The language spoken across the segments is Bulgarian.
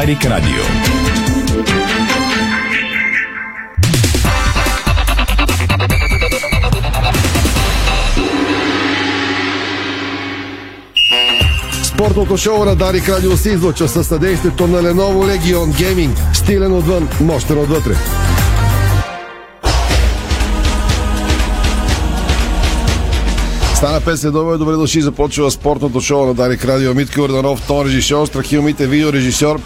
Дарик Радио. Спортното шоу на Дарик Радио се излъчва със съдействието на Lenovo Legion Gaming. Стилен отвън, мощен отвътре. Стана 5 следове, добре дошли, започва спортното шоу на Дарик Радио. Митки Орданов, тон режисьор, Страхил Мите, видеорежисьор,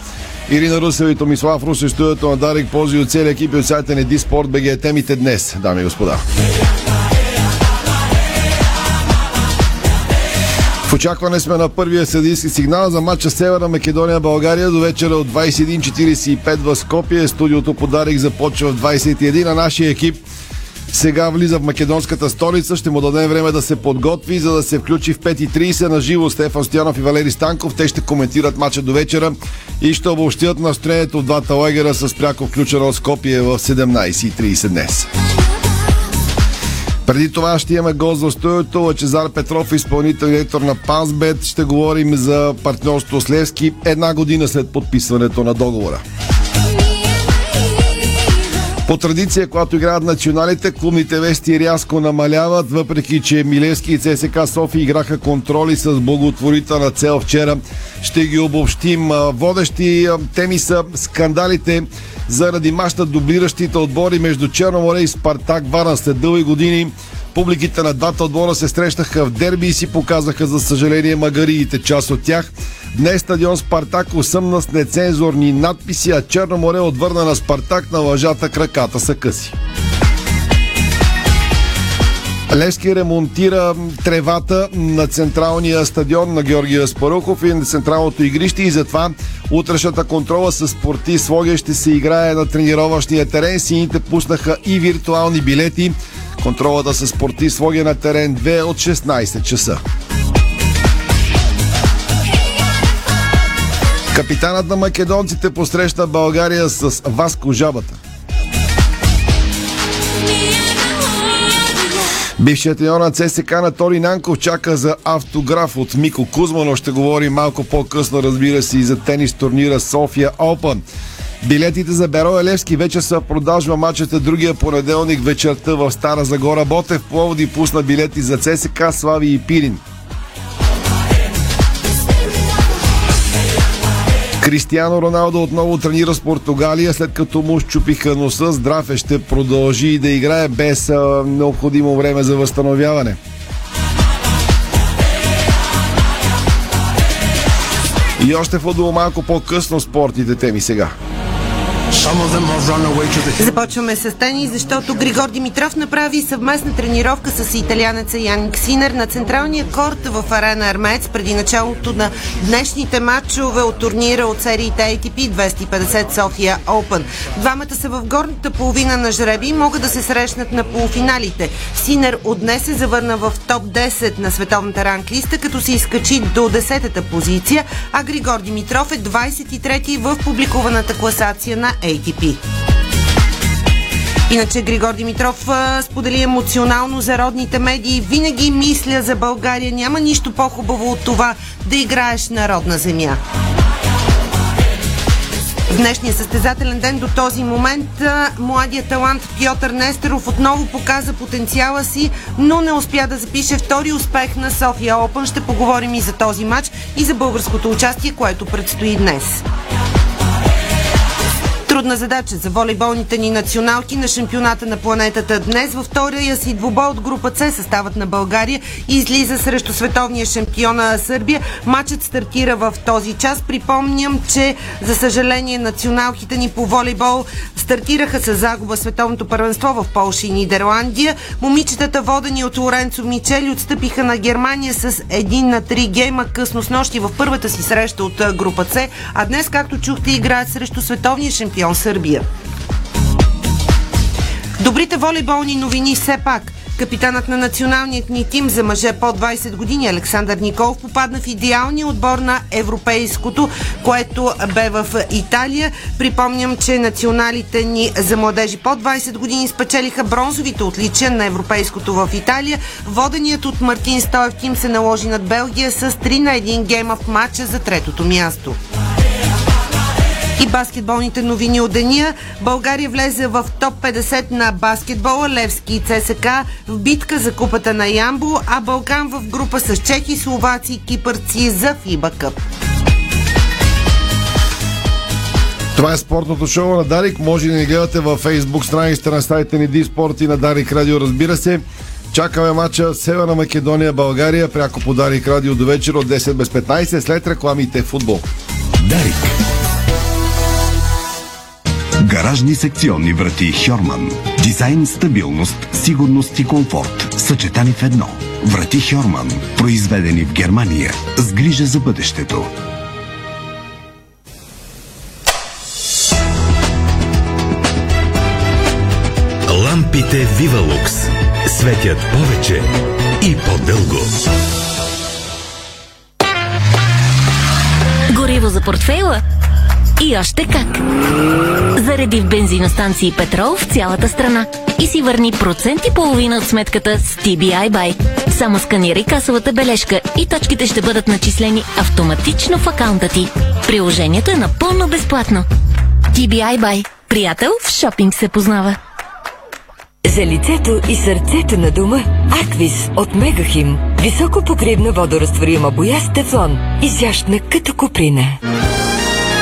Ирина Русева и Томислав Русев, студиото на Дарик, пози от целия екип и от сайта на Диспорт БГ. Темите днес, дами и господа. В очакване сме на първия съдийски сигнал за матча Северна Македония-България до вечера от 21.45 в Скопие. Студиото подарик започва в 21 на нашия екип. Сега влиза в македонската столица. Ще му дадем време да се подготви, за да се включи в 5.30 на живо Стефан Стоянов и Валери Станков. Те ще коментират матча до вечера и ще обобщят настроението в двата лагера с пряко включено от Скопие в 17.30 днес. Преди това ще имаме гост в студиото Лачезар Петров, изпълнител директор на Пансбет. Ще говорим за партньорство с Левски една година след подписването на договора. По традиция, когато играят националите, клубните вести рязко намаляват, въпреки че Милевски и ЦСК София играха контроли с благотворителна цел вчера. Ще ги обобщим. Водещи теми са скандалите заради маща дублиращите отбори между Черноморе и Спартак Варна след дълги години. Публиките на двата отбора се срещаха в дерби и си показаха, за съжаление, магариите част от тях. Днес стадион Спартак усъмна с нецензурни надписи, а Черноморе отвърна на Спартак на лъжата краката са къси. Левски ремонтира тревата на централния стадион на Георгия Спарухов и на централното игрище и затова утрешната контрола с спорти Своге ще се играе на тренировъчния терен. Сините пуснаха и виртуални билети. Контролата с спорти Своге на терен 2 от 16 часа. Капитанът на македонците посреща България с Васко Жабата. Бившият треньор на ЦСК Анатолий Нанков чака за автограф от Мико Кузмано. Ще говори малко по-късно, разбира се, и за тенис турнира София Open. Билетите за Бероя Левски вече са в продажба. Мачата другия понеделник вечерта в Стара Загора. Ботев Пловди пусна билети за ЦСК, Слави и Пирин. Кристиано Роналдо отново тренира с Португалия, след като му щупиха носа. Здрав ще продължи да играе без а, необходимо време за възстановяване. И още футбол малко по-късно спортните теми сега. Започваме с тени, защото Григор Димитров направи съвместна тренировка с италянеца Ян Ксинер на централния корт в арена Армец преди началото на днешните матчове от турнира от сериите ATP 250 София Open. Двамата са в горната половина на жреби и могат да се срещнат на полуфиналите. Синер от днес се завърна в топ 10 на световната ранглиста, като се изкачи до 10-та позиция, а Григор Димитров е 23-ти в публикуваната класация на ATP. Иначе Григор Димитров а, сподели емоционално за родните медии. Винаги мисля за България. Няма нищо по-хубаво от това да играеш на родна земя. В днешния състезателен ден до този момент а, младият талант Пьотър Нестеров отново показа потенциала си, но не успя да запише втори успех на София Опен. Ще поговорим и за този матч и за българското участие, което предстои днес. Трудна задача за волейболните ни националки на шампионата на планетата. Днес във втория си двубой от група С съставът на България излиза срещу световния шампиона Сърбия. Матчът стартира в този час. Припомням, че за съжаление националките ни по волейбол стартираха с загуба световното първенство в Полша и Нидерландия. Момичетата, водени от Лоренцо Мичели, отстъпиха на Германия с 1 на 3 гейма късно с нощи в първата си среща от група С, а днес, както чухте, играят срещу световния шампион Сърбия. Добрите волейболни новини все пак. Капитанът на националният ни тим за мъже по 20 години Александър Николов попадна в идеалния отбор на европейското, което бе в Италия. Припомням, че националите ни за младежи по 20 години спечелиха бронзовите отличия на европейското в Италия. Воденият от Мартин Стоев тим се наложи над Белгия с 3 на 1 гейма в матча за третото място. И баскетболните новини от деня. България влезе в топ 50 на баскетбола, Левски и ЦСК в битка за купата на Ямбо, а Балкан в група с чехи, словаци и кипърци за Фиба Къп. Това е спортното шоу на Дарик. Може да ни гледате във Facebook страницата на сайта ни Диспорт и на Дарик Радио, разбира се. Чакаме матча Северна Македония, България. Пряко по Дарик Радио до вечер от 10 без 15 след рекламите в футбол. Дарик. Гаражни секционни врати Хьорман. Дизайн, стабилност, сигурност и комфорт. Съчетани в едно. Врати Хьорман. Произведени в Германия. С грижа за бъдещето. Лампите Вивалукс светят повече и по-дълго. Гориво за портфейла? И още как! Зареди в бензиностанции Петрол в цялата страна и си върни процент и половина от сметката с TBI Buy. Само сканирай касовата бележка и точките ще бъдат начислени автоматично в акаунта ти. Приложението е напълно безплатно. TBI Buy. Приятел в шопинг се познава. За лицето и сърцето на дома Аквис от Мегахим. Високо покривна водорастворима боя с тефлон. Изящна като куприна.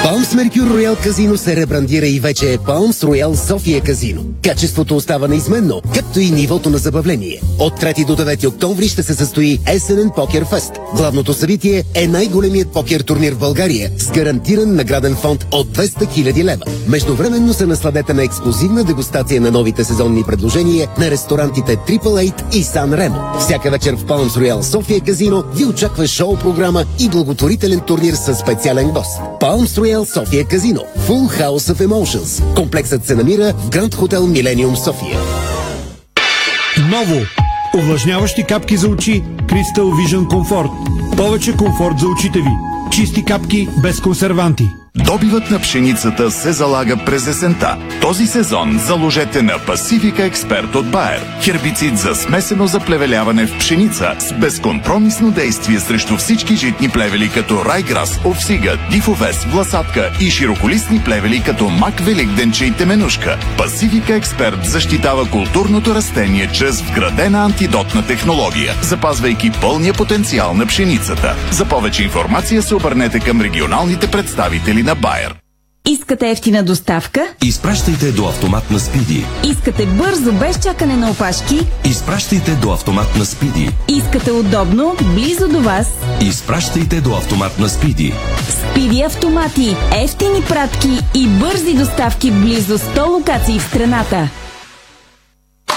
Palms Mercure Royal Казино се ребрандира и вече е Palms Royal София Казино. Качеството остава неизменно, както и нивото на забавление. От 3 до 9 октомври ще се състои есенен покер фест. Главното събитие е най-големият покер турнир в България с гарантиран награден фонд от 200 000 лева. Междувременно се насладете на ексклюзивна дегустация на новите сезонни предложения на ресторантите Triple Eight и Сан Ремо. Всяка вечер в Palms Royal София Казино ви очаква шоу-програма и благотворителен турнир с специален гост. Palms Royal София Казино. Full House of Emotions. Комплексът се намира в Гранд Хотел Милениум София. Ново! Увлажняващи капки за очи Crystal Vision Comfort. Повече комфорт за очите ви. Чисти капки без консерванти. Добивът на пшеницата се залага през есента. Този сезон заложете на Пасифика Експерт от Байер. Хербицид за смесено заплевеляване в пшеница с безкомпромисно действие срещу всички житни плевели като райграс, овсига, дифовес, власатка и широколистни плевели като мак, великденче и теменушка. Пасифика Експерт защитава културното растение чрез вградена антидотна технология, запазвайки пълния потенциал на пшеницата. За повече информация се обърнете към регионалните представители на Байер. Искате ефтина доставка? Изпращайте до автомат на Спиди. Искате бързо, без чакане на опашки? Изпращайте до автомат на Спиди. Искате удобно, близо до вас? Изпращайте до автомат на Спиди. Спиди автомати, ефтини пратки и бързи доставки в близо 100 локации в страната.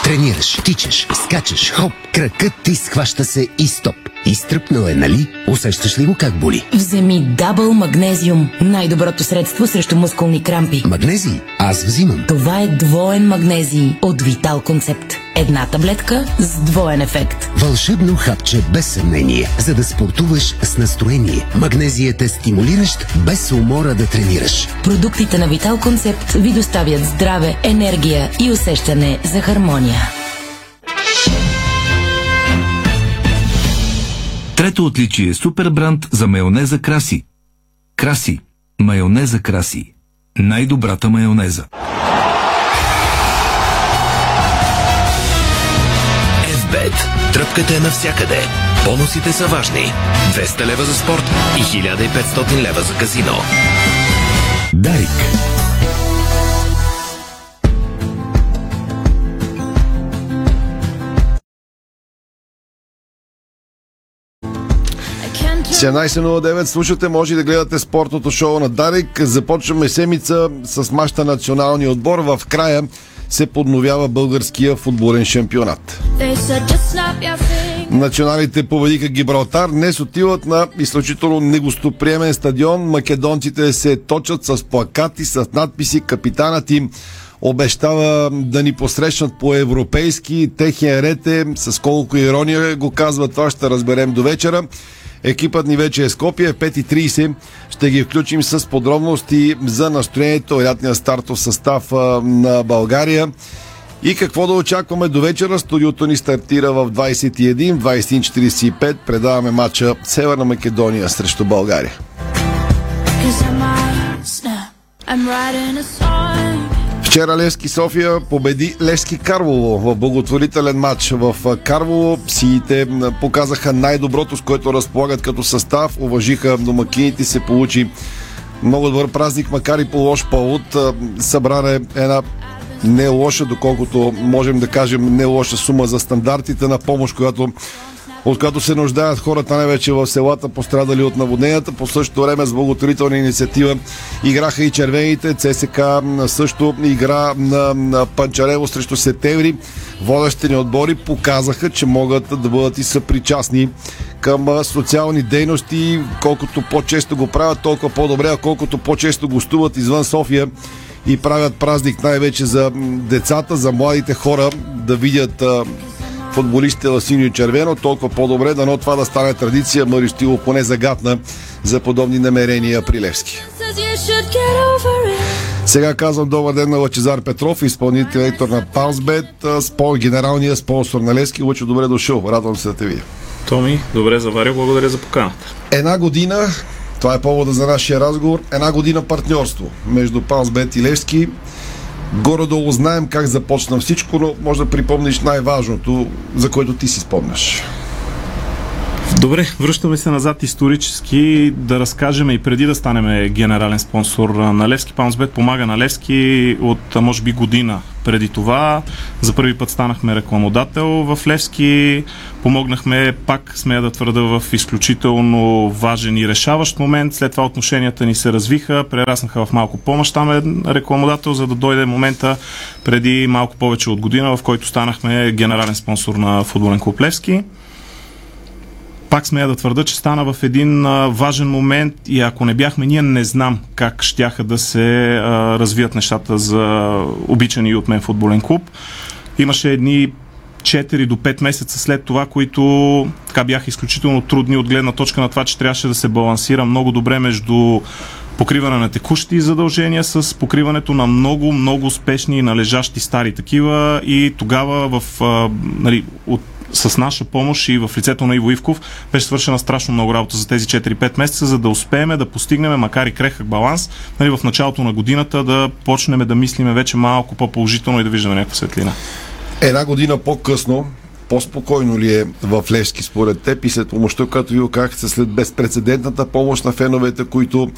Тренираш, тичаш, скачаш, хоп, кракът ти схваща се и стоп. Изтръпнал е, нали? Усещаш ли го как боли? Вземи Дабъл Магнезиум. Най-доброто средство срещу мускулни крампи. Магнезий? Аз взимам. Това е двоен магнезий от Витал Концепт. Една таблетка с двоен ефект. Вълшебно хапче без съмнение, за да спортуваш с настроение. Магнезият е стимулиращ, без умора да тренираш. Продуктите на Витал Концепт ви доставят здраве, енергия и усещане за хармония. Трето отличие – супер бранд за майонеза Краси. Краси. Майонеза Краси. Най-добрата майонеза. FBET. Тръпката е навсякъде. Бонусите са важни. 200 лева за спорт и 1500 лева за казино. Дарик. 17.09 слушате, може да гледате спортното шоу на Дарик. Започваме седмица с маща националния отбор. В края се подновява българския футболен шампионат. Националите победиха Гибралтар. Днес отиват на изключително негостоприемен стадион. Македонците се точат с плакати, с надписи. Капитанът им обещава да ни посрещнат по-европейски. Техен ред е, с колко ирония го казва, това ще разберем до вечера. Екипът ни вече е Скопия, 5.30 ще ги включим с подробности за настроението, лятния стартов състав на България. И какво да очакваме до вечера? Студиото ни стартира в 21, 21.45. Предаваме матча Северна Македония срещу България. Вчера Левски София победи Левски Карлово в благотворителен матч. В Карлово сиите показаха най-доброто, с което разполагат като състав. Уважиха домакините, се получи много добър празник, макар и по лош повод. Събране една не лоша, доколкото можем да кажем не лоша сума за стандартите на помощ, която от която се нуждаят хората най-вече в селата, пострадали от наводненията. По същото време с благотворителна инициатива играха и червените. ЦСК също игра на, на Панчарево срещу Сетеври. Водещите ни отбори показаха, че могат да бъдат и съпричастни към социални дейности. Колкото по-често го правят, толкова по-добре, а колкото по-често гостуват извън София и правят празник най-вече за децата, за младите хора да видят футболистите в синьо и червено, толкова по-добре, дано това да стане традиция. Мари Стило поне загадна за подобни намерения при Левски. Сега казвам добър ден на Лачезар Петров, изпълнител на Паусбет, генералния спонсор на Левски. Лъчо, добре дошъл. Радвам се да те видя. Томи, добре заваря, благодаря за поканата. Една година, това е повода за нашия разговор, една година партньорство между Паусбет и Левски. Горе-долу знаем как започна всичко, но може да припомниш най-важното, за което ти си спомняш. Добре, връщаме се назад исторически да разкажем и преди да станем генерален спонсор на Левски. Паунсбет помага на Левски от може би година преди това. За първи път станахме рекламодател в Левски. Помогнахме пак, смея да твърда, в изключително важен и решаващ момент. След това отношенията ни се развиха, прераснаха в малко по-мащабен рекламодател, за да дойде момента преди малко повече от година, в който станахме генерален спонсор на футболен клуб Левски пак смея да твърда, че стана в един а, важен момент и ако не бяхме ние, не знам как щяха да се а, развият нещата за обичани от мен футболен клуб. Имаше едни 4 до 5 месеца след това, които така бяха изключително трудни от гледна точка на това, че трябваше да се балансира много добре между покриване на текущи задължения с покриването на много, много спешни и належащи стари такива и тогава в, а, нали, от с наша помощ и в лицето на Иво Ивков беше свършена страшно много работа за тези 4-5 месеца, за да успеем да постигнем, макар и крехък баланс, нали, в началото на годината да почнем да мислиме вече малко по-положително и да виждаме някаква светлина. Една година по-късно, по-спокойно ли е в Левски според теб и след помощта, която ви окахте след безпредседентната помощ на феновете, които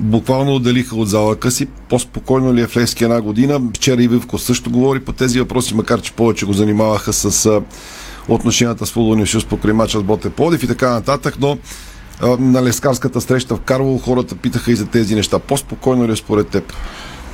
буквално отделиха от залъка си, по-спокойно ли е в Левски една година? Вчера и Вивко също говори по тези въпроси, макар че повече го занимаваха с отношенията с футболния съюз покрай мача с Боте Плодив и така нататък, но на лескарската среща в Карлово хората питаха и за тези неща. По-спокойно ли е според теб?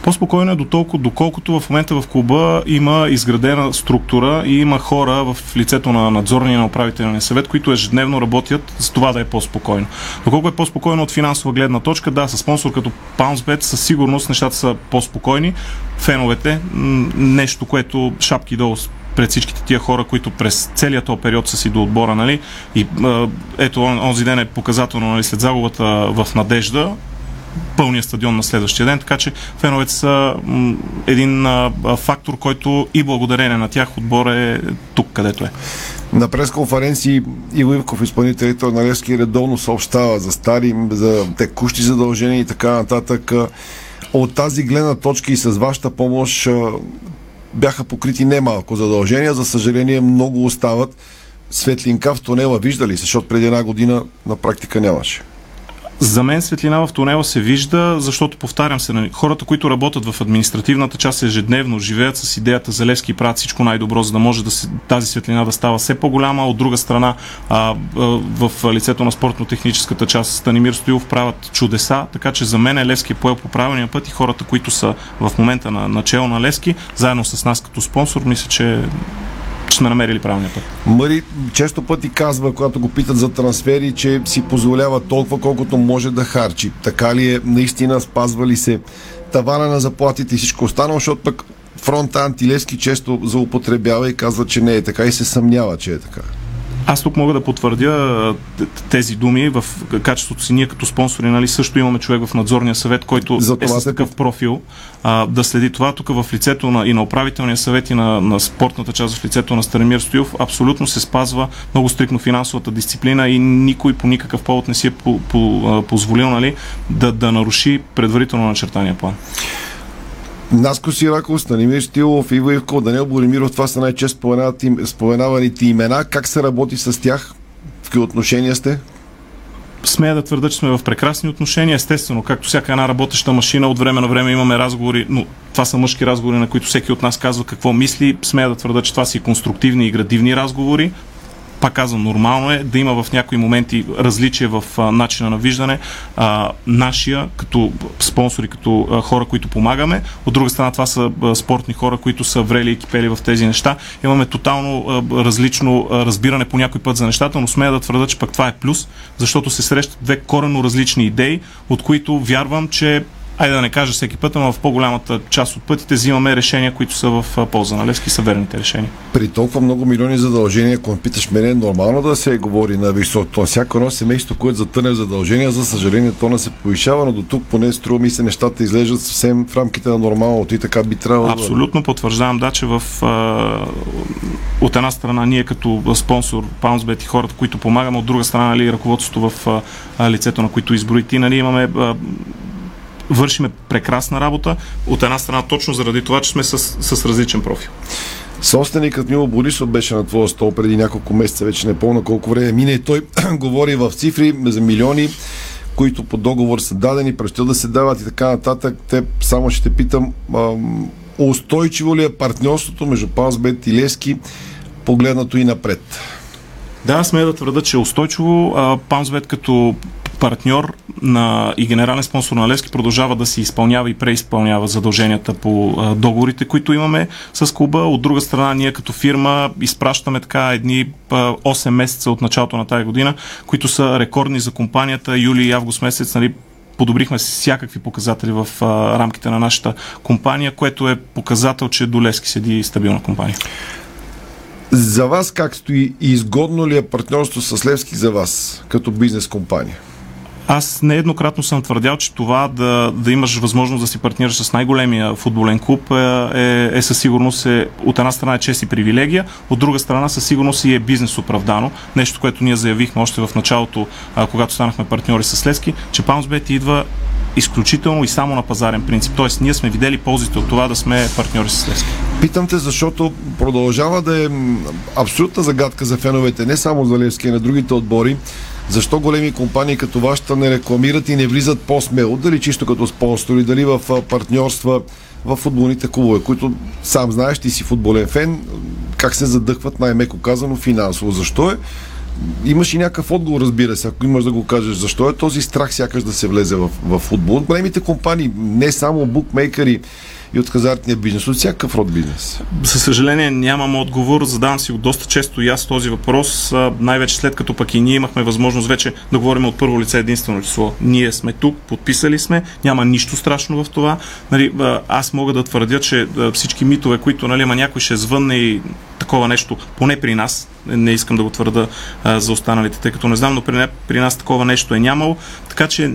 По-спокойно е до толкова, доколкото в момента в клуба има изградена структура и има хора в лицето на надзорния на управителния съвет, които ежедневно работят с това да е по-спокойно. Доколко е по-спокойно от финансова гледна точка, да, с спонсор като PounceBet със сигурност нещата са по-спокойни. Феновете, нещо, което шапки долу пред всичките тия хора, които през целият този период са си до отбора, нали? И ето, онзи ден е показателно, нали, след загубата в Надежда, пълния стадион на следващия ден, така че феновете са един фактор, който и благодарение на тях отбор е тук, където е. На пресконференции Иво Ивков, изпълнителите на Левски, редовно съобщава за стари, за текущи задължения и така нататък. От тази гледна точка и с вашата помощ бяха покрити немалко задължения. За съжаление, много остават. Светлинка в тунела виждали се, защото преди една година на практика нямаше. За мен светлина в тунела се вижда, защото повтарям се, нали, хората, които работят в административната част ежедневно, живеят с идеята за Левски и правят всичко най-добро, за да може да се, тази светлина да става все по-голяма. От друга страна, а, а, в лицето на спортно-техническата част Станимир Стоилов правят чудеса, така че за мен е Левски е поел по правилния път и хората, които са в момента на начало на Левски, заедно с нас като спонсор, мисля, че сме намерили правилния път. Мари често пъти казва, когато го питат за трансфери, че си позволява толкова, колкото може да харчи. Така ли е? Наистина спазва ли се тавана на заплатите и всичко останало, защото пък фронта Антилевски често злоупотребява и казва, че не е така и се съмнява, че е така. Аз тук мога да потвърдя тези думи в качеството си ние като спонсори, нали, също имаме човек в надзорния съвет, който За е с такъв профил а, да следи това. Тук в лицето на, и на управителния съвет и на, на спортната част в лицето на Старемир Стоилов абсолютно се спазва много стрикно финансовата дисциплина и никой по никакъв повод не си е по, по, позволил нали, да, да наруши предварително начертания план. Наско Сираков, Станимир Стилов, Иво Ивко, Данил Боримиров, това са най-често споменаваните имена. Как се работи с тях? В какви отношения сте? Смея да твърда, че сме в прекрасни отношения. Естествено, както всяка една работеща машина, от време на време имаме разговори, но това са мъжки разговори, на които всеки от нас казва какво мисли. Смея да твърда, че това са и конструктивни и градивни разговори. Пак казвам, нормално е да има в някои моменти различия в а, начина на виждане. А, нашия, като спонсори, като а, хора, които помагаме. От друга страна, това са а, спортни хора, които са врели и кипели в тези неща. Имаме тотално а, различно а, разбиране по някой път за нещата, но смея да твърда, че пък това е плюс, защото се срещат две корено различни идеи, от които вярвам, че Айде да не кажа всеки път, но в по-голямата част от пътите взимаме решения, които са в полза на Левски, са верните решения. При толкова много милиони задължения, ако питаш мене, е нормално да се говори на високо. Всяко едно семейство, което затъне в задължения, за съжаление, то не се повишава, но до тук поне струва ми се нещата изглеждат съвсем в рамките на нормалното и така би трябвало. Абсолютно потвърждавам, да, че в, от една страна ние като спонсор Паунсбет и хората, които помагаме, от друга страна нали, ръководството в лицето, на които изброи ти, нали, имаме вършиме прекрасна работа. От една страна точно заради това, че сме с, с различен профил. Собственикът Мило Борисов беше на твоя стол преди няколко месеца, вече не помня колко време мине и той говори в цифри за милиони, които по договор са дадени, предстоят да се дават и така нататък. Те само ще те питам, ам, устойчиво ли е партньорството между Паусбет и Лески, погледнато и напред? Да, смея да твърда, че е устойчиво. Паунсбет като партньор на, и генерален спонсор на Левски продължава да си изпълнява и преизпълнява задълженията по договорите, които имаме с клуба. От друга страна, ние като фирма изпращаме така едни а, 8 месеца от началото на тази година, които са рекордни за компанията. Юли и август месец, нали, подобрихме всякакви показатели в а, рамките на нашата компания, което е показател, че до Левски седи стабилна компания. За вас как стои и изгодно ли е партньорство с Левски за вас, като бизнес компания? Аз нееднократно съм твърдял, че това да, да имаш възможност да си партнираш с най-големия футболен клуб е, е, е със сигурност е, от една страна е чест и привилегия, от друга страна със сигурност и е бизнес оправдано. Нещо, което ние заявихме още в началото, а, когато станахме партньори с Лески, че Паунсбет идва изключително и само на пазарен принцип. Тоест, ние сме видели ползите от това да сме партньори с Лески. Питам те, защото продължава да е абсолютна загадка за феновете, не само за Левски, а на другите отбори. Защо големи компании като вашата не рекламират и не влизат по-смело, дали чисто като спонсори, дали в партньорства в футболните клубове, които сам знаеш, ти си футболен фен, как се задъхват най-меко казано финансово. Защо е? Имаш и някакъв отговор, разбира се, ако имаш да го кажеш. Защо е този страх сякаш да се влезе в, в футбол? Големите компании, не само букмейкъри и от хазартния бизнес, от всякакъв род бизнес. За съжаление нямам отговор, задавам си го доста често и аз този въпрос, най-вече след като пък и ние имахме възможност вече да говорим от първо лице единствено число. Ние сме тук, подписали сме, няма нищо страшно в това. Нали, аз мога да твърдя, че всички митове, които нали, ма някой ще звънне и такова нещо, поне при нас, не искам да го твърда а, за останалите, тъй като не знам, но при, при нас такова нещо е нямало. Така че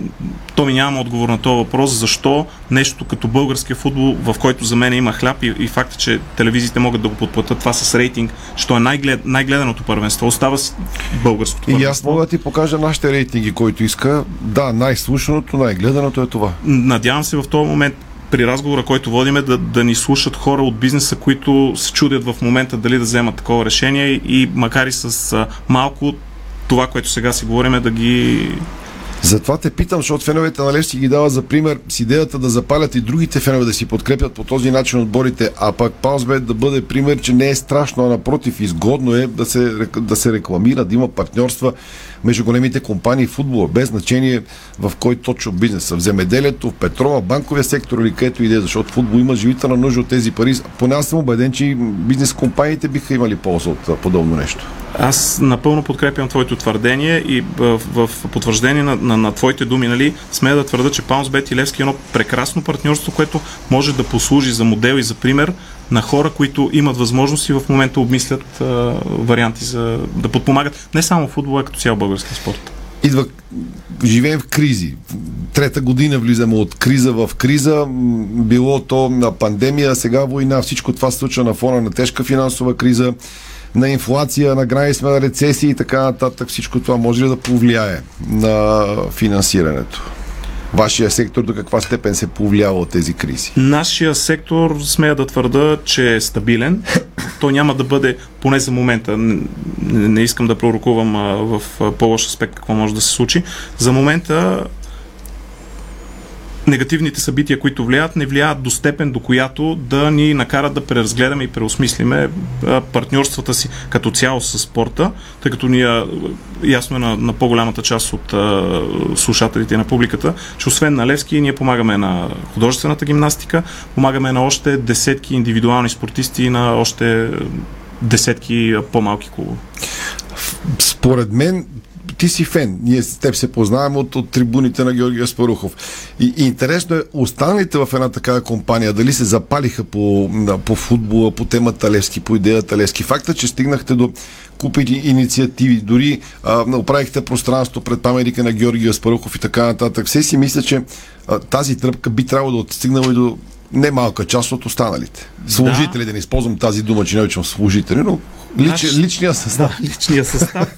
то ми няма отговор на този въпрос, защо нещо като българския футбол, в който за мен има хляб и, и факта, че телевизиите могат да го подплатят това с рейтинг, що е най-глед, най-гледаното първенство, остава с българското И аз първенство. мога да ти покажа нашите рейтинги, който иска. Да, най-слушаното, най-гледаното е това. Надявам се в този момент при разговора, който водиме, да, да ни слушат хора от бизнеса, които се чудят в момента дали да вземат такова решение и макар и с а, малко това, което сега си говорим, да ги Затова те питам, защото феновете на Левски ги дават за пример с идеята да запалят и другите фенове да си подкрепят по този начин отборите, а пък Паусбет да бъде пример, че не е страшно, а напротив, изгодно е да се, да се рекламира, да има партньорства между големите компании в футбола, без значение в кой точно бизнеса. В земеделието, в петрова, банковия сектор или където и да е, защото футбол има живителна нужда от тези пари. Поне аз съм убеден, че бизнес компаниите биха имали полза от подобно нещо. аз напълно подкрепям твоето твърдение и в, в потвърждение на, на, на твоите думи, нали, смея да твърда, че Паунсбет и Левски е едно прекрасно партньорство, което може да послужи за модел и за пример на хора, които имат възможност и в момента обмислят а, варианти за да подпомагат не само футбола, а като цял български спорт. Идва, живеем в кризи. Трета година влизаме от криза в криза. Било то на пандемия, сега война, всичко това се случва на фона на тежка финансова криза на инфлация, на грани на рецесии и така нататък. Всичко това може ли да повлияе на финансирането? Вашия сектор до каква степен се повлиява от тези кризи? Нашия сектор, смея да твърда, че е стабилен. Той няма да бъде, поне за момента, не, не искам да пророкувам в по-лош аспект какво може да се случи. За момента негативните събития, които влияят, не влияят до степен, до която да ни накарат да преразгледаме и преосмислиме партньорствата си като цяло с спорта, тъй като ние ясно е на, на по-голямата част от а, слушателите и на публиката, че освен на Левски, ние помагаме на художествената гимнастика, помагаме на още десетки индивидуални спортисти и на още десетки по-малки клубове. Според мен ти си фен. Ние с теб се познаваме от, от трибуните на Георгия Спарухов. И, и интересно е, останалите в една такава компания, дали се запалиха по, по футбола, по темата Левски, по идеята Левски. Факта, че стигнахте до купи инициативи, дори а, оправихте пространство пред паметника на Георгия Спарухов и така нататък. Все си мисля, че а, тази тръпка би трябвало да отстигнала и до немалка част от останалите. Служители, да, да не използвам тази дума, че не обичам служители, но лич, Наш... личния състав. Да, личния състав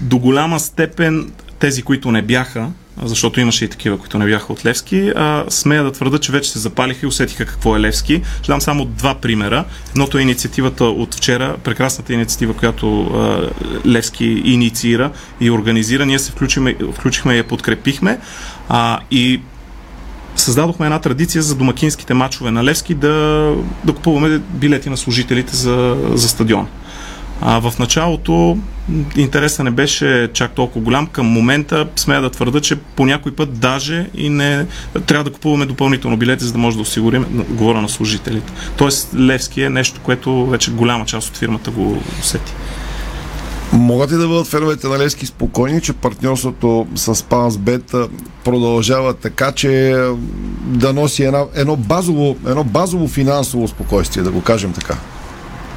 до голяма степен тези, които не бяха, защото имаше и такива, които не бяха от Левски, а, смея да твърда, че вече се запалиха и усетиха какво е Левски. Ще дам само два примера. Едното е инициативата от вчера, прекрасната инициатива, която а, Левски инициира и организира. Ние се включихме, включихме и я подкрепихме. А, и създадохме една традиция за домакинските матчове на Левски да, да купуваме билети на служителите за, за стадион. А в началото интересът не беше чак толкова голям. Към момента смея да твърда, че по някой път даже и не трябва да купуваме допълнително билети, за да може да осигурим, говоря на служителите. Тоест Левски е нещо, което вече голяма част от фирмата го усети. Могат ли да бъдат феновете на Левски спокойни, че партньорството с Бет продължава така, че да носи едно, едно, базово, едно базово финансово спокойствие, да го кажем така?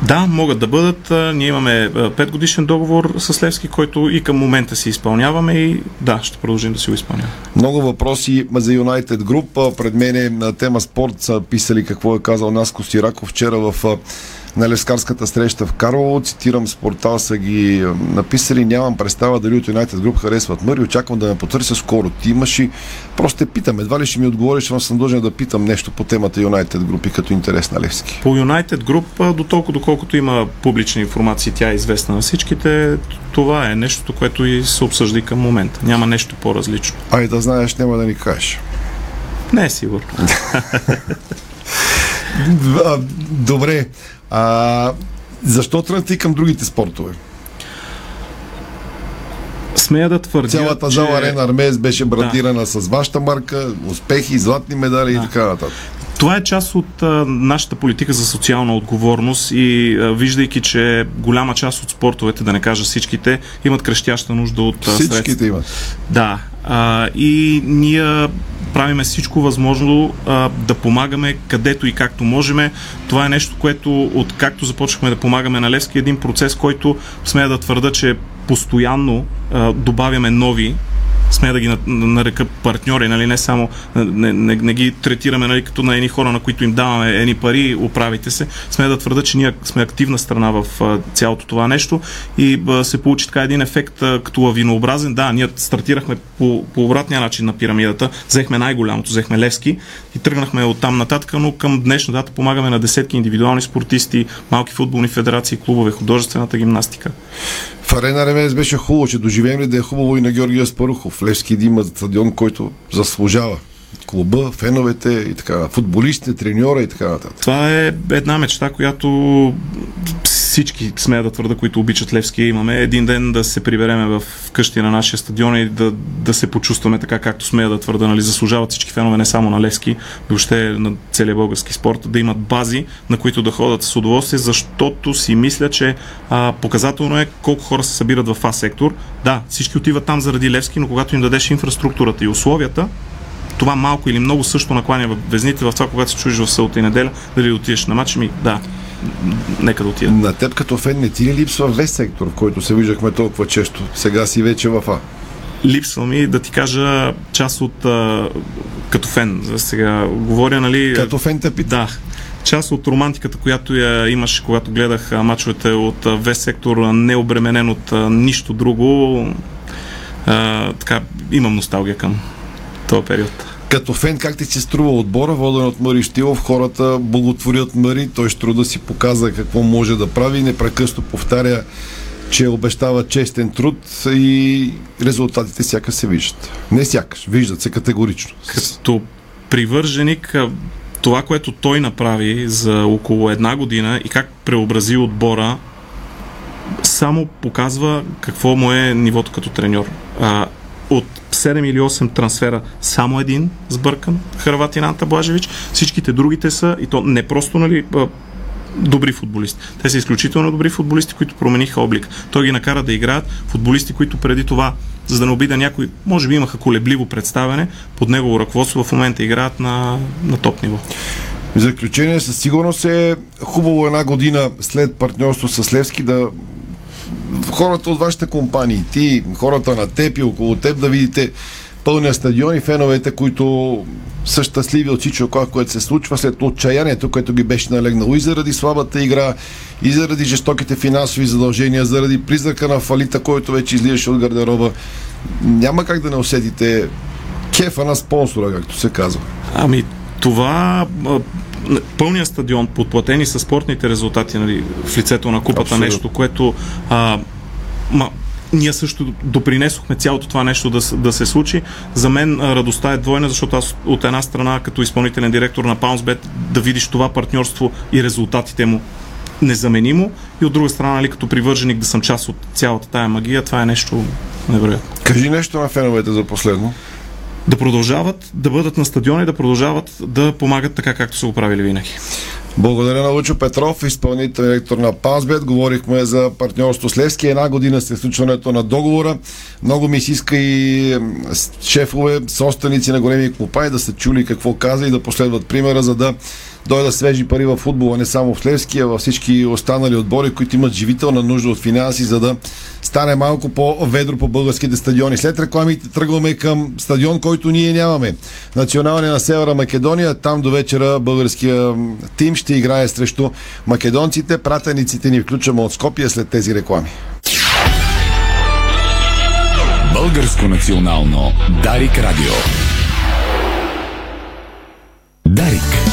Да, могат да бъдат. Ние имаме 5 годишен договор с Левски, който и към момента си изпълняваме и да, ще продължим да си го изпълняваме. Много въпроси за United Group. Пред мен е на тема спорт са писали какво е казал Наско Сираков вчера в на лескарската среща в Карлово. Цитирам с портал са ги написали. Нямам представа дали от United Group харесват Мъри. Очаквам да ме потърся скоро. Ти имаш и просто те питам. Едва ли ще ми отговориш, но съм дължен да питам нещо по темата United Group и като интерес на Левски. По United Group, до толкова доколкото има публична информация, тя е известна на всичките, това е нещото, което и се обсъжда и към момента. Няма нещо по-различно. Ай да знаеш, няма да ни кажеш. Не е сигурно. Добре. А, защо тръгнати към другите спортове? Смея да твърдя, Цялата че... зала Арена Армеец беше брандирана да. с вашата марка, успехи, златни медали да. и така нататък. Това е част от а, нашата политика за социална отговорност и а, виждайки, че голяма част от спортовете, да не кажа всичките, имат крещяща нужда от а, Всичките имат. Да. А, и ние правиме всичко възможно а, да помагаме където и както можем. Това е нещо, което от както започнахме да помагаме на Левски, един процес, който смея да твърда, че постоянно а, добавяме нови смея да ги нарека партньори, нали, не само не, не, не ги третираме нали, като на едни хора, на които им даваме едни пари, оправите се. Смея да твърда, че ние сме активна страна в цялото това нещо и се получи така един ефект като лавинообразен. Да, ние стартирахме по, по обратния начин на пирамидата, взехме най-голямото, взехме Левски и тръгнахме от там нататък, но към днешна дата помагаме на десетки индивидуални спортисти, малки футболни федерации, клубове, художествената гимнастика. В Арена Ремес беше хубаво, че доживеем ли да е хубаво и на Георгия Спарухов. Левски да има стадион, който заслужава клуба, феновете и така, футболистите, треньора и така нататък. Това е една мечта, която всички, смея да твърда, които обичат Левски, имаме един ден да се прибереме в къщи на нашия стадион и да, да се почувстваме така, както смея да твърда. Нали, заслужават всички фенове, не само на Левски, въобще на целия български спорт, да имат бази, на които да ходят с удоволствие, защото си мисля, че а, показателно е колко хора се събират в А сектор. Да, всички отиват там заради Левски, но когато им дадеш инфраструктурата и условията, това малко или много също накланя везните в това, когато се чуеш в сълта и неделя, дали отидеш на матч, ми да, нека да отида. На теб като фен не ти ли липсва весь сектор, в който се виждахме толкова често? Сега си вече в А. Липсва ми да ти кажа част от а, като фен. Сега говоря, нали... Като фен те пита. Да. Част от романтиката, която я имаше, когато гледах мачовете от а, весь сектор, необременен от а, нищо друго, а, така, имам носталгия към този период. Като фен, как ти се струва отбора, воден от Мари Штилов, хората благотворят Мари, той ще труда си показа какво може да прави, непрекъснато повтаря, че обещава честен труд и резултатите сяка се виждат. Не сякаш, виждат се категорично. Като привърженик, това, което той направи за около една година и как преобрази отбора, само показва какво му е нивото като треньор. От 7 или 8 трансфера само един сбъркан, Харватин Анта Блажевич. Всичките другите са, и то не просто нали, добри футболисти. Те са изключително добри футболисти, които промениха облик. Той ги накара да играят футболисти, които преди това, за да не обида някой, може би имаха колебливо представяне, под негово ръководство в момента играят на, на топ ниво. В заключение, със сигурност е хубаво една година след партньорство с Левски да хората от вашите компании, ти, хората на теб и около теб да видите пълния стадион и феновете, които са щастливи от всичко, което се случва след отчаянието, което ги беше налегнало и заради слабата игра, и заради жестоките финансови задължения, заради призрака на фалита, който вече излизаше от гардероба. Няма как да не усетите кефа на спонсора, както се казва. Ами, това пълния стадион, подплатени с спортните резултати нали, в лицето на купата, Абсолютно. нещо, което а, ма, ние също допринесохме цялото това нещо да, да се случи. За мен радостта е двойна, защото аз от една страна, като изпълнителен директор на Poundsbet, да видиш това партньорство и резултатите му незаменимо и от друга страна, нали, като привърженик да съм част от цялата тая магия, това е нещо невероятно. Кажи нещо на феновете за последно. Да продължават да бъдат на стадиона и да продължават да помагат така, както са го правили винаги. Благодаря на Лучо Петров, изпълнителен директор на Пазбет. Говорихме за партньорство с Левски. Една година след случването на договора. Много ми се иска и шефове, собственици на големи компании да са чули какво каза и да последват примера, за да дойдат свежи пари в футбола, не само в Левски, а във всички останали отбори, които имат живителна нужда от финанси, за да стане малко по-ведро по българските стадиони. След рекламите тръгваме към стадион, който ние нямаме. Националния на Севера Македония. Там до вечера българския тим ще играе срещу македонците. Пратениците ни включваме от Скопия след тези реклами. Българско национално Дарик Радио. Дарик.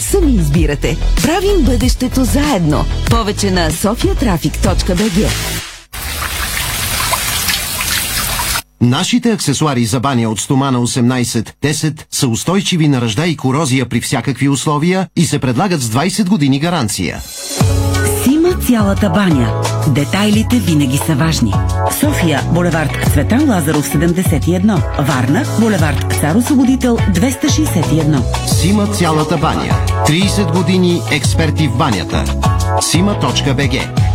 Сами избирате. Правим бъдещето заедно. Повече на sofiatraffic.bg Нашите аксесуари за баня от стомана 18-10 са устойчиви на ръжда и корозия при всякакви условия и се предлагат с 20 години гаранция. Сима цялата баня. Детайлите винаги са важни. София, булевард Цветан Лазаров 71. Варна, булевард Цар Освободител 261. Сима цялата баня. 30 години експерти в банята. Сима.бг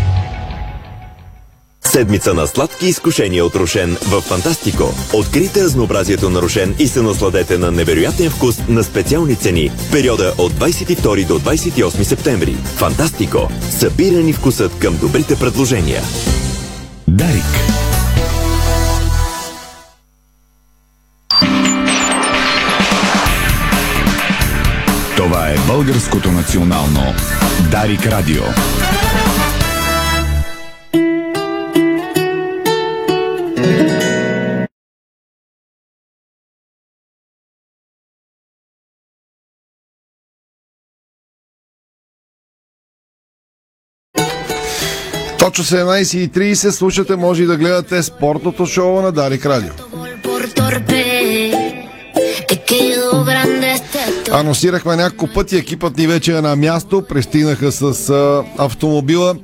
Седмица на сладки изкушения от Рошен в Фантастико. Открийте разнообразието на Рошен и се насладете на невероятен вкус на специални цени в периода от 22 до 28 септември. Фантастико. Събирани вкусът към добрите предложения. Дарик. Това е Българското национално Дарик Радио. Точно 17.30 слушате, може и да гледате спортното шоу на Дарик Радио. Анонсирахме няколко пъти, екипът ни вече е на място, пристигнаха с а, автомобила.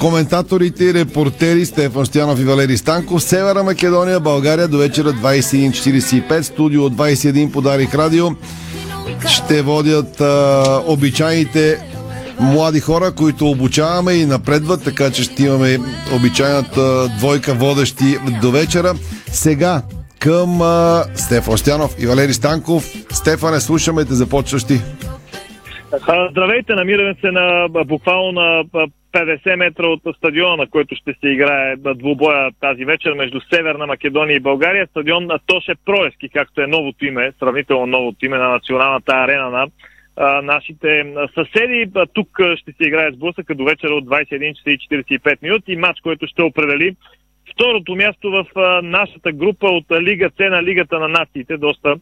Коментаторите и репортери Стефан Стоянов и Валери Станков. Севера Македония, България до вечера 21.45. Студио от 21 подарих радио. Ще водят а, обичайните млади хора, които обучаваме и напредват, така че ще имаме обичайната двойка водещи до вечера. Сега към а, Стефан Стянов и Валери Станков. Стефане, слушаме те започващи. А, Здравейте, намираме се на буквално на а, 50 метра от стадиона, на който ще се играе двубоя тази вечер между Северна Македония и България. Стадион на Тоше Проевски, както е новото име, сравнително новото име на националната арена на нашите съседи. Тук ще се играе сблъсъка до вечера от 21 часа и 45 минути. Матч, който ще определи второто място в нашата група от Лига С на Лигата на нациите. Доста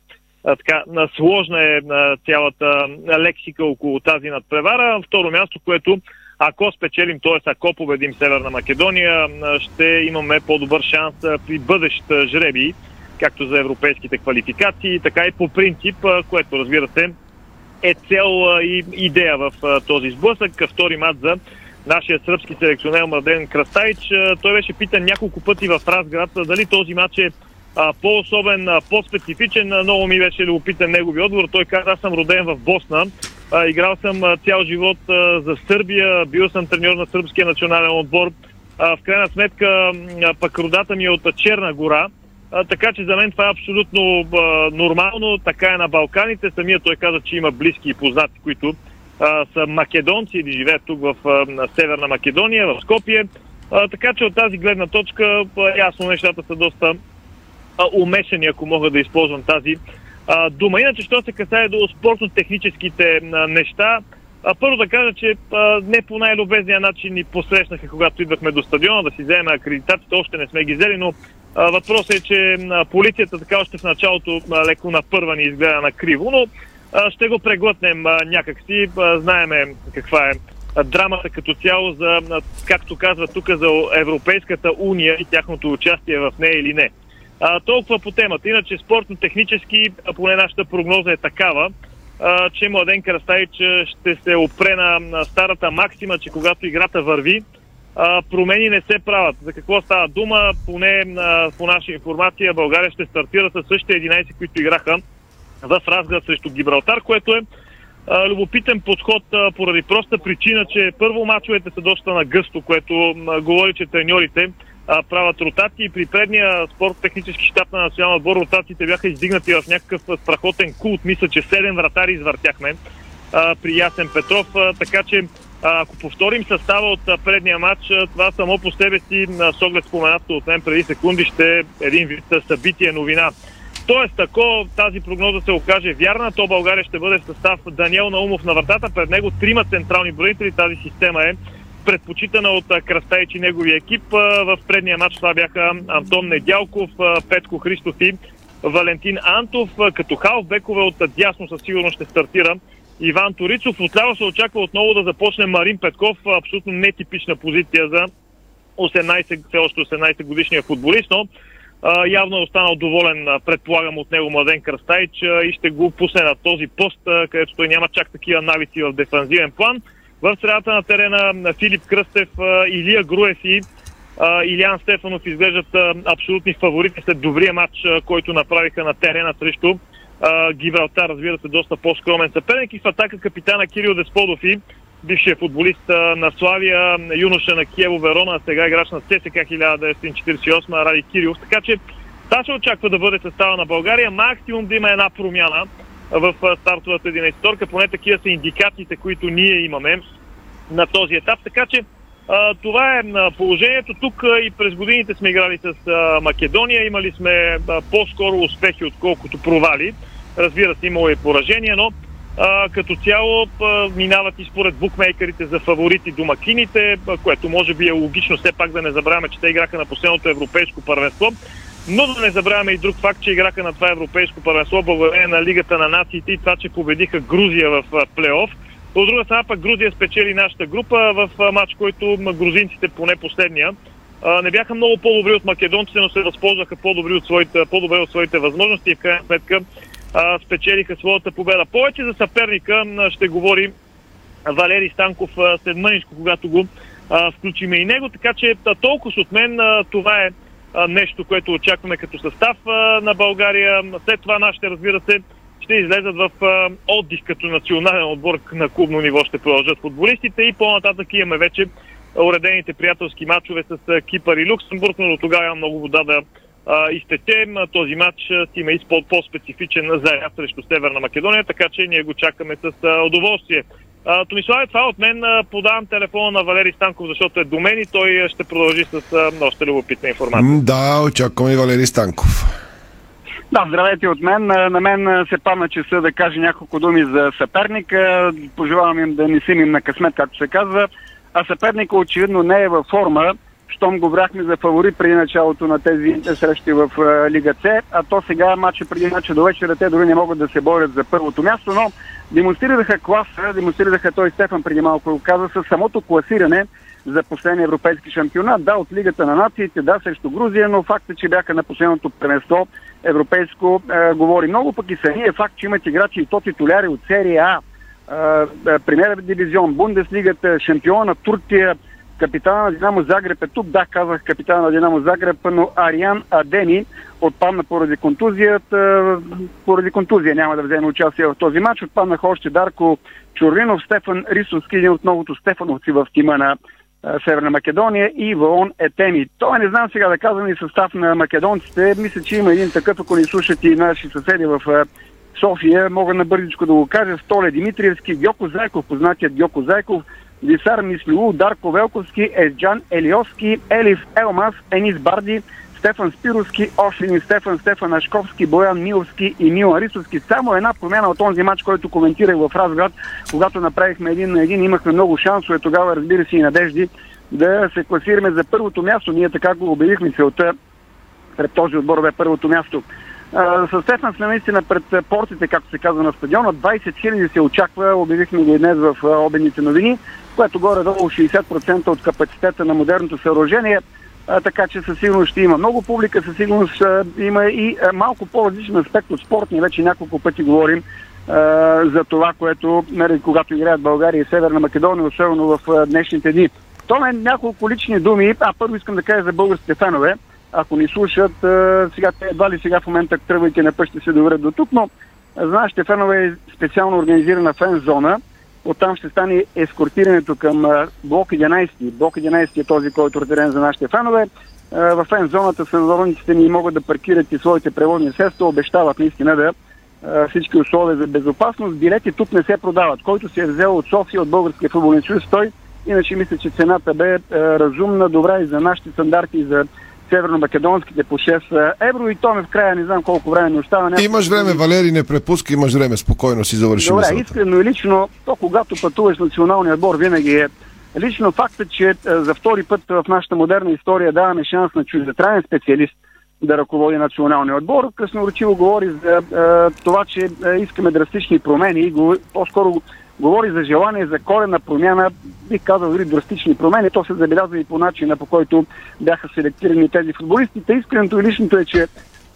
а, така, сложна е цялата лексика около тази надпревара. Второ място, което ако спечелим, т.е. ако победим Северна Македония, ще имаме по-добър шанс при бъдещ жреби, както за европейските квалификации, така и по принцип, което разбира се е цел а, и идея в а, този сблъсък. Втори мат за нашия сръбски селекционер Младен Крастайч. А, той беше питан няколко пъти в Разград дали този матч е а, по-особен, а, по-специфичен. А, много ми беше любопитен негови отговор. Той каза, аз съм роден в Босна. А, играл съм а, цял живот а, за Сърбия, бил съм треньор на сръбския национален отбор. А, в крайна сметка, а, пък родата ми е от Черна гора. А, така че за мен това е абсолютно а, нормално. Така е на Балканите. Самия той каза, че има близки и познати, които а, са македонци или живеят тук в а, Северна Македония, в Скопие. А, така че от тази гледна точка а, ясно нещата са доста а, умешани, ако мога да използвам тази а, дума. Иначе, що се касае до спортно-техническите а, неща, а, първо да кажа, че а, не по най-любезния начин ни посрещнаха, когато идвахме до стадиона да си вземем акредитацията. Още не сме ги взели, но въпросът е, че полицията така още в началото леко на първа ни изгледа на криво, но ще го преглътнем някакси. Знаеме каква е драмата като цяло за, както казва тук, за Европейската уния и тяхното участие в нея или не. А, толкова по темата. Иначе спортно-технически, поне нашата прогноза е такава, а, че Младен Крастайч ще се опре на старата максима, че когато играта върви, а, промени не се правят. За какво става дума? Поне а, по наша информация България ще стартира с същите 11, които играха в Разград срещу Гибралтар, което е а, любопитен подход а, поради проста причина, че първо мачовете са доста на гъсто, което а, говори, че треньорите а, правят ротации. При предния спорт-технически щаб на националния отбор ротациите бяха издигнати в някакъв страхотен култ. Мисля, че 7 вратари извъртяхме а, при Ясен Петров, а, така че ако повторим състава от предния матч, това само по себе си, с оглед споменато от мен преди секунди, ще е един вид събитие, новина. Тоест, ако тази прогноза се окаже вярна, то България ще бъде в състав Даниел Наумов на вратата, пред него трима централни бронители. Тази система е предпочитана от а, Крастайч и неговия екип. В предния матч това бяха Антон Недялков, Петко Христов и Валентин Антов. Като халф бекове от дясно със сигурност ще стартира Иван Торицов. Отляво се очаква отново да започне Марин Петков, абсолютно нетипична позиция за 18, все още 18 годишния футболист, но а, явно е останал доволен, предполагам, от него Младен Кръстайч а, и ще го пусне на този пост, а, където той няма чак такива навици в дефанзивен план. В средата на терена на Филип Кръстев, а, Илия Груев и а, Илиан Стефанов изглеждат а, абсолютни фаворити след добрия матч, а, който направиха на терена срещу а, Гибралтар, разбира се, доста по-скромен съперник и в атака капитана Кирил Десподов и бившия футболист на Славия, юноша на Киево Верона, сега играч на ССК 1948, Ради Кирилов. Така че това се очаква да бъде състава на България. Максимум да има една промяна в стартовата 11 поне такива са индикациите, които ние имаме на този етап. Така че това е положението. Тук и през годините сме играли с Македония. Имали сме по-скоро успехи, отколкото провали. Разбира се, имало и поражения, но а, като цяло а, минават и според букмейкерите за фаворити домакините, а, което може би е логично все пак да не забравяме, че те играха на последното европейско първенство. Но да не забравяме и друг факт, че играха на това европейско първенство благодарение на Лигата на нациите и това, че победиха Грузия в плейоф. От друга страна пък Грузия спечели нашата група в матч, който грузинците, поне последния, не бяха много по-добри от македонците, но се възползваха по-добри от своите, по-добре от своите възможности и в крайна сметка спечелиха своята победа. Повече за съперника ще говори Валери Станков след мъничко, когато го включиме и него. Така че толкова от мен това е нещо, което очакваме като състав на България. След това нашите, разбира се, ще излезат в а, отдих като национален отбор на клубно ниво ще продължат футболистите и по-нататък имаме вече уредените приятелски матчове с а, Кипър и Люксембург, но до тогава много вода да изтече. Този матч си има и по-специфичен заряд срещу Северна Македония, така че ние го чакаме с удоволствие. Томиславе, това от мен подавам телефона на Валери Станков, защото е до мен и той ще продължи с още любопитна информация. Да, очакваме Валери Станков. Да, здравейте от мен. На мен се падна часа да кажа няколко думи за съперника. Пожелавам им да не си им на късмет, както се казва. А съперника очевидно не е във форма, щом го брахме за фаворит преди началото на тези срещи в Лига С, а то сега матча преди матча до вечера те дори не могат да се борят за първото място, но демонстрираха класа, демонстрираха той Стефан преди малко каза, с самото класиране за последния европейски шампионат. Да, от Лигата на нациите, да, срещу Грузия, но факт е, че бяха на последното преместо европейско. Е, говори много пък и самия факт, че имат играчи и то титуляри от серия А, е, премьер дивизион, Бундеслигата, шампиона на Турция, капитана на Динамо Загреб е тук. Да, казах капитана на Динамо Загреб, но Ариан Адени отпадна поради контузията. Поради контузия няма да вземе участие в този матч. Отпаднаха още Дарко Чурлинов, Стефан Рисовски, един от многото Стефановци в тима на Северна Македония и Ваон Етеми. Той не знам сега да казвам и състав на македонците. Мисля, че има един такъв, ако ни слушат и наши съседи в София, мога на бързичко да го кажа. Столе Димитриевски, Гьоко Зайков, познатият Гьоко Зайков, Висар Мислиу, Дарко Велковски, Езджан Елиоски, Елиф Елмас, Енис Барди, Стефан Спировски, Ошлин Стефан, Стефан Ашковски, Боян Миловски и Мил Арисовски. Само една промяна от този матч, който коментирах в Разград, когато направихме един на един, имахме много шансове, тогава разбира се и надежди да се класираме за първото място. Ние така го обявихме целта пред този отбор бе първото място. С Стефан сме наистина пред портите, както се казва на стадиона. 20 000 се очаква, обявихме го и днес в обедните новини, което горе-долу 60% от капацитета на модерното съоръжение а, така че със сигурност ще има много публика, със сигурност а, има и а, малко по-различен аспект от спортни. Вече няколко пъти говорим а, за това, което, нали, когато играят България и Северна Македония, особено в а, днешните дни. То е няколко лични думи. А първо искам да кажа за българските фенове. Ако ни слушат, а, сега едва ли сега в момента тръгвайки на път ще се доведат до тук, но за нашите фенове е специално организирана фен зона – Оттам ще стане ескортирането към блок 11. Блок 11 е този, който е разделен за нашите фенове. В фен зоната фензоните ни могат да паркират и своите превозни средства, обещават наистина да всички условия за безопасност. Билети тук не се продават. Който се е взел от София, от Българския футболен съюз, той Иначе мисля, че цената бе разумна, добра и за нашите стандарти, и за северно-македонските по 6 евро и то ме в края не знам колко време ми остава. Някакво... Имаш време, Валери, не препуска, имаш време, спокойно си завърши Добре, мисълта. искрено и лично, то когато пътуваш националния отбор винаги е Лично фактът, че за втори път в нашата модерна история даваме шанс на чуждестранен специалист да ръководи националния отбор. Красноречиво говори за е, това, че искаме драстични промени и го, по-скоро говори за желание за корена промяна, бих казал дори драстични промени. То се забелязва и по начина, по който бяха селектирани тези футболистите. Искреното и личното е, че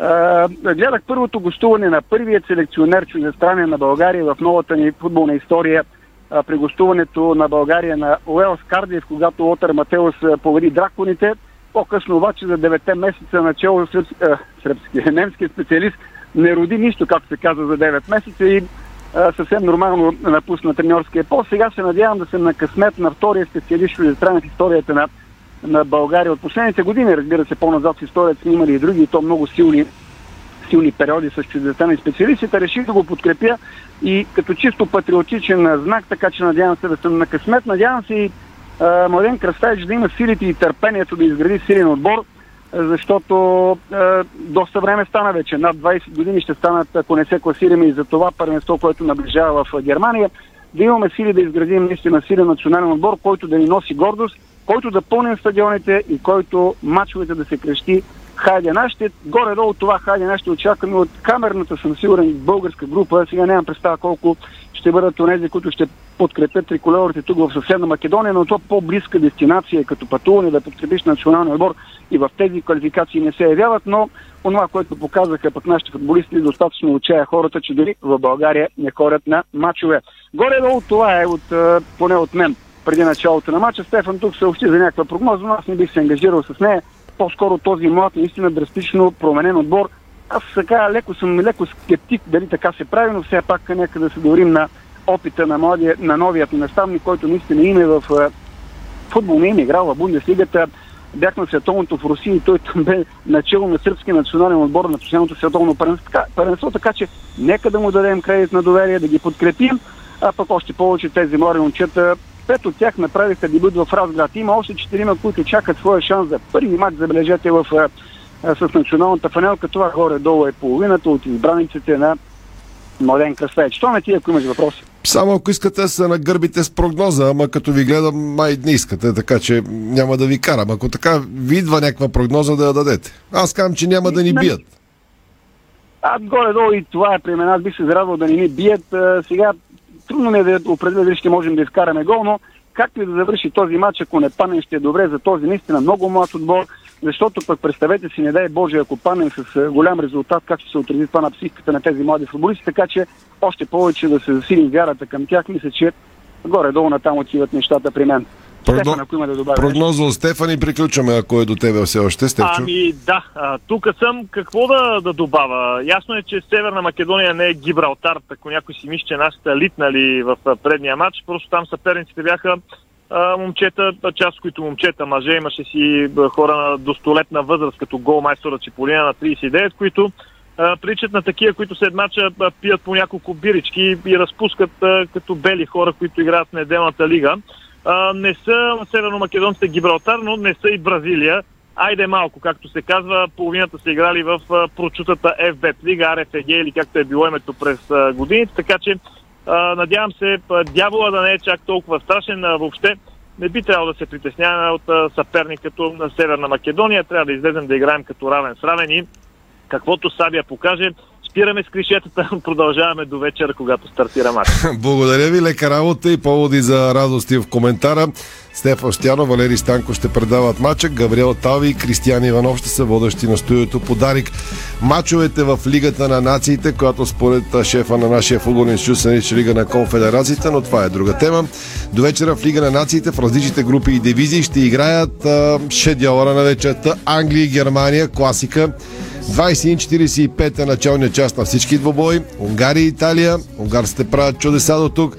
Uh, гледах първото гостуване на първият селекционер чуждестранен на България в новата ни футболна история uh, при гостуването на България на Уелс Кардиев, когато Лотър Матеус поведи драконите. По-късно обаче за 9 месеца начало uh, сръбски, немски специалист не роди нищо, както се казва, за 9 месеца и съвсем нормално напусна треньорския пост. Сега се надявам да съм на късмет на втория специалист чуждестранен в историята на на България от последните години. Разбира се, по-назад в историята сме имали и други, и то много силни, силни периоди с чуждестранни специалистите. Реших да го подкрепя и като чисто патриотичен знак, така че надявам се да съм на късмет. Надявам се и Младен Кръставич да има силите и търпението да изгради силен отбор, защото а, доста време стана вече. Над 20 години ще станат, ако не се класираме и за това първенство, което наближава в Германия. Да имаме сили да изградим наистина силен национален отбор, който да ни носи гордост който да пълним стадионите и който мачовете да се крещи Хайде нашите. Горе-долу това Хайде нашите очакваме от камерната, съм сигурен, българска група. Сега нямам представа колко ще бъдат онези, които ще подкрепят триколорите тук в съседна Македония, но то по-близка дестинация като пътуване да подкрепиш националния отбор и в тези квалификации не се явяват, но онова, което показаха пък нашите футболисти, достатъчно отчая хората, че дори в България не ходят на мачове. Горе-долу това е от, поне от мен преди началото на матча. Стефан тук съобщи за някаква прогноза, но аз не бих се ангажирал с нея. По-скоро този млад, наистина драстично променен отбор. Аз така леко съм леко скептик дали така се прави, но все пак нека да се доверим на опита на, младия, на новият наставник, който наистина име в футбол не е играл в Бундеслигата. Бях на световното в Русия и той там бе начало на сръбски национален отбор на последното световно първенство, така че нека да му дадем кредит на доверие, да ги подкрепим, а пък още повече тези млади момчета Пет от тях направиха дебют в Разград. Има още четирима, които чакат своя шанс за първи матч, забележете, в, а, с националната фанелка. Това горе-долу е половината от избраниците на Младен Кръстаец. Що на ти, ако имаш въпроси? Само ако искате се нагърбите с прогноза, ама като ви гледам, май не искате, така че няма да ви карам. Ако така ви идва някаква прогноза да я дадете. Аз казвам, че няма да ни бият. А, горе-долу и това е при мен. Аз бих се зарадвал да ни ни бият. Сега трудно ми е да определя дали ще можем да изкараме гол, но както и да завърши този матч, ако не панем, ще е добре за този наистина много млад отбор, защото пък представете си, не дай Боже, ако панем с голям резултат, как ще се отрази това на психиката на тези млади футболисти, така че още повече да се засили вярата към тях, мисля, че горе-долу натам отиват нещата при мен. Прогно... Стефан, ако има да добавя. Прогноза от Стефан и приключваме, ако е до тебе все още. Стефчо. Ами да, тук съм. Какво да, да добавя? Ясно е, че Северна Македония не е Гибралтар, ако някой си мисли, че нашите литнали в предния матч. Просто там съперниците бяха а, момчета, част които момчета, мъже, имаше си хора на достолетна възраст, като гол майстора Чиполина на 39, които а, приличат на такива, които след мача пият по няколко бирички и разпускат а, като бели хора, които играят в неделната лига не са северно-македонците Гибралтар, но не са и Бразилия. Айде малко, както се казва, половината са играли в а, прочутата FBET лига, RFG или както е било името през годините, така че надявам се дявола да не е чак толкова страшен въобще. Не би трябвало да се притесняваме от а, съперник като на Северна Македония. Трябва да излезем да играем като равен с равен и каквото Сабия покаже, спираме с клишетата, продължаваме до вечера, когато стартира матч. Благодаря ви, лека работа и поводи за радости в коментара. Стефан Стяно, Валери Станко ще предават матча, Габриел Тави и Кристиян Иванов ще са водещи на студиото подарик. Мачовете в Лигата на нациите, която според шефа на нашия футболен институт се нарича Лига на конфедерациите, но това е друга тема. До вечера в Лига на нациите в различните групи и дивизии ще играят 6 дялара на вечерта Англия и Германия, класика. 21.45 е началният част на всички двобои. Унгария и Италия. Унгарците правят чудеса до тук.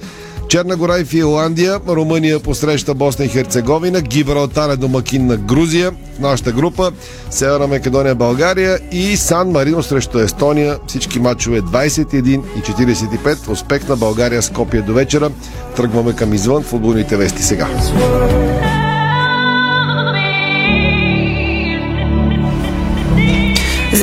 Черна гора и Финландия, Румъния посреща Босна и Херцеговина, Гибралтар е домакин на Грузия нашата група, Северна Македония, България и Сан Марино срещу Естония. Всички матчове 21 и 45. Успех на България с копия до вечера. Тръгваме към извън футболните вести сега.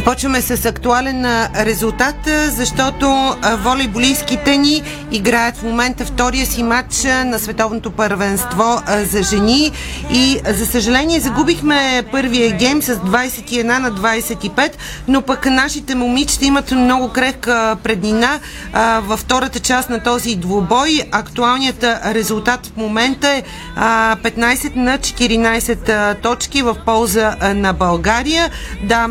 Започваме с актуален резултат, защото волейболистките ни играят в момента втория си матч на световното първенство за жени и за съжаление загубихме първия гейм с 21 на 25, но пък нашите момичета имат много крехка преднина във втората част на този двубой. Актуалният резултат в момента е а, 15 на 14 а, точки в полза на България. Да,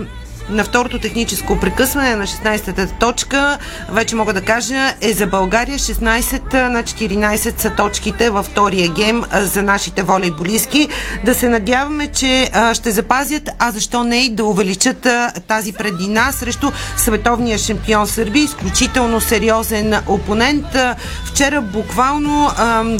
на второто техническо прекъсване на 16-та точка, вече мога да кажа, е за България 16 на 14 са точките във втория гейм за нашите волейболистки. Да се надяваме, че ще запазят, а защо не и да увеличат тази предина срещу световния шампион Сърбия. Изключително сериозен опонент. Вчера буквално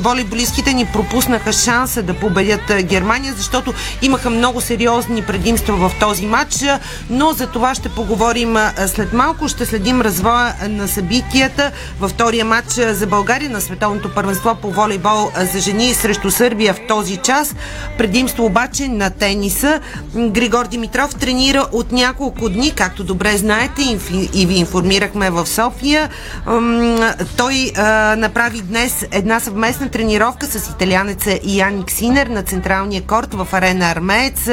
волейболистките ни пропуснаха шанса да победят Германия, защото имаха много сериозни предимства в този матч, но за това ще поговорим след малко. Ще следим развоя на събитията във втория матч за България на Световното първенство по волейбол за жени срещу Сърбия в този час. Предимство обаче на тениса. Григор Димитров тренира от няколко дни, както добре знаете и ви информирахме в София. Той направи днес една съвместна тренировка с италянеца Яник Синер на централния корт в арена Армеец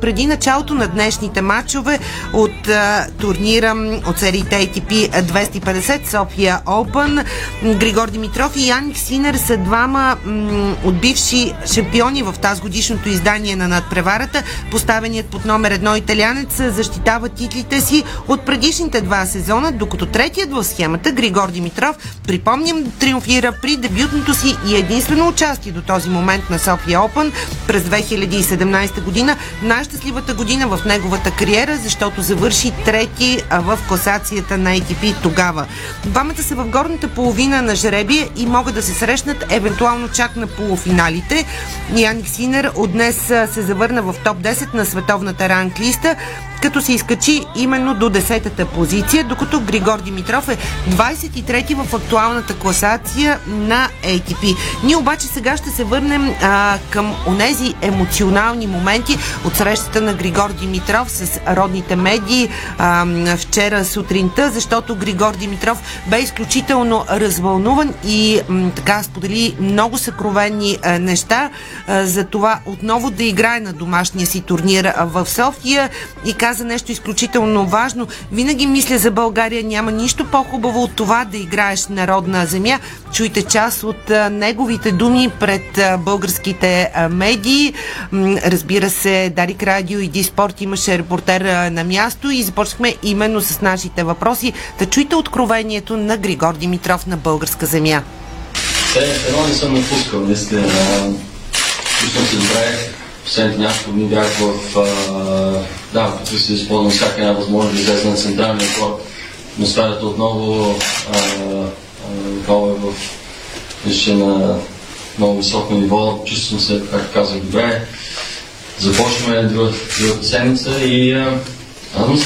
преди началото на днешните матчове от а, турнира от сериите ATP 250 София Open. Григор Димитров и Яник Синер са двама м- от бивши шампиони в тази годишното издание на надпреварата. Поставеният под номер едно италянец защитава титлите си от предишните два сезона, докато третият в схемата, Григор Димитров, припомням, триумфира при дебютното си и единствено участие до този момент на София Open през 2017 година. Най-щастливата година в неговата кариера, защото завърши трети в класацията на ATP тогава. Двамата са в горната половина на жребия и могат да се срещнат евентуално чак на полуфиналите. Яник Синер от днес се завърна в топ 10 на световната ранглиста като се изкачи именно до 10-та позиция, докато Григор Димитров е 23-ти в актуалната класация на ATP. Ние обаче сега ще се върнем а, към онези емоционални моменти от срещата на Григор Димитров с родните медии а, вчера сутринта, защото Григор Димитров бе изключително развълнуван и м, така сподели много съкровенни а, неща а, за това отново да играе на домашния си турнир в София и каза нещо изключително важно. Винаги мисля за България. Няма нищо по-хубаво от това да играеш народна земя. Чуйте част от неговите думи пред българските медии. Разбира се, Дарик Радио и Диспорт имаше репортер на място и започнахме именно с нашите въпроси. Да чуйте откровението на Григор Димитров на българска земя. Те, едно не съм напускал, наистина. Чувствам се добре. Последните няколко дни бях в... А, да, като се използвам всяка една възможност да излезе на централния корт. Атмосферата отново а, а, е в вижте на много високо ниво. Чувствам се, както казах, добре. Започваме другата, другата седмица и а, радвам се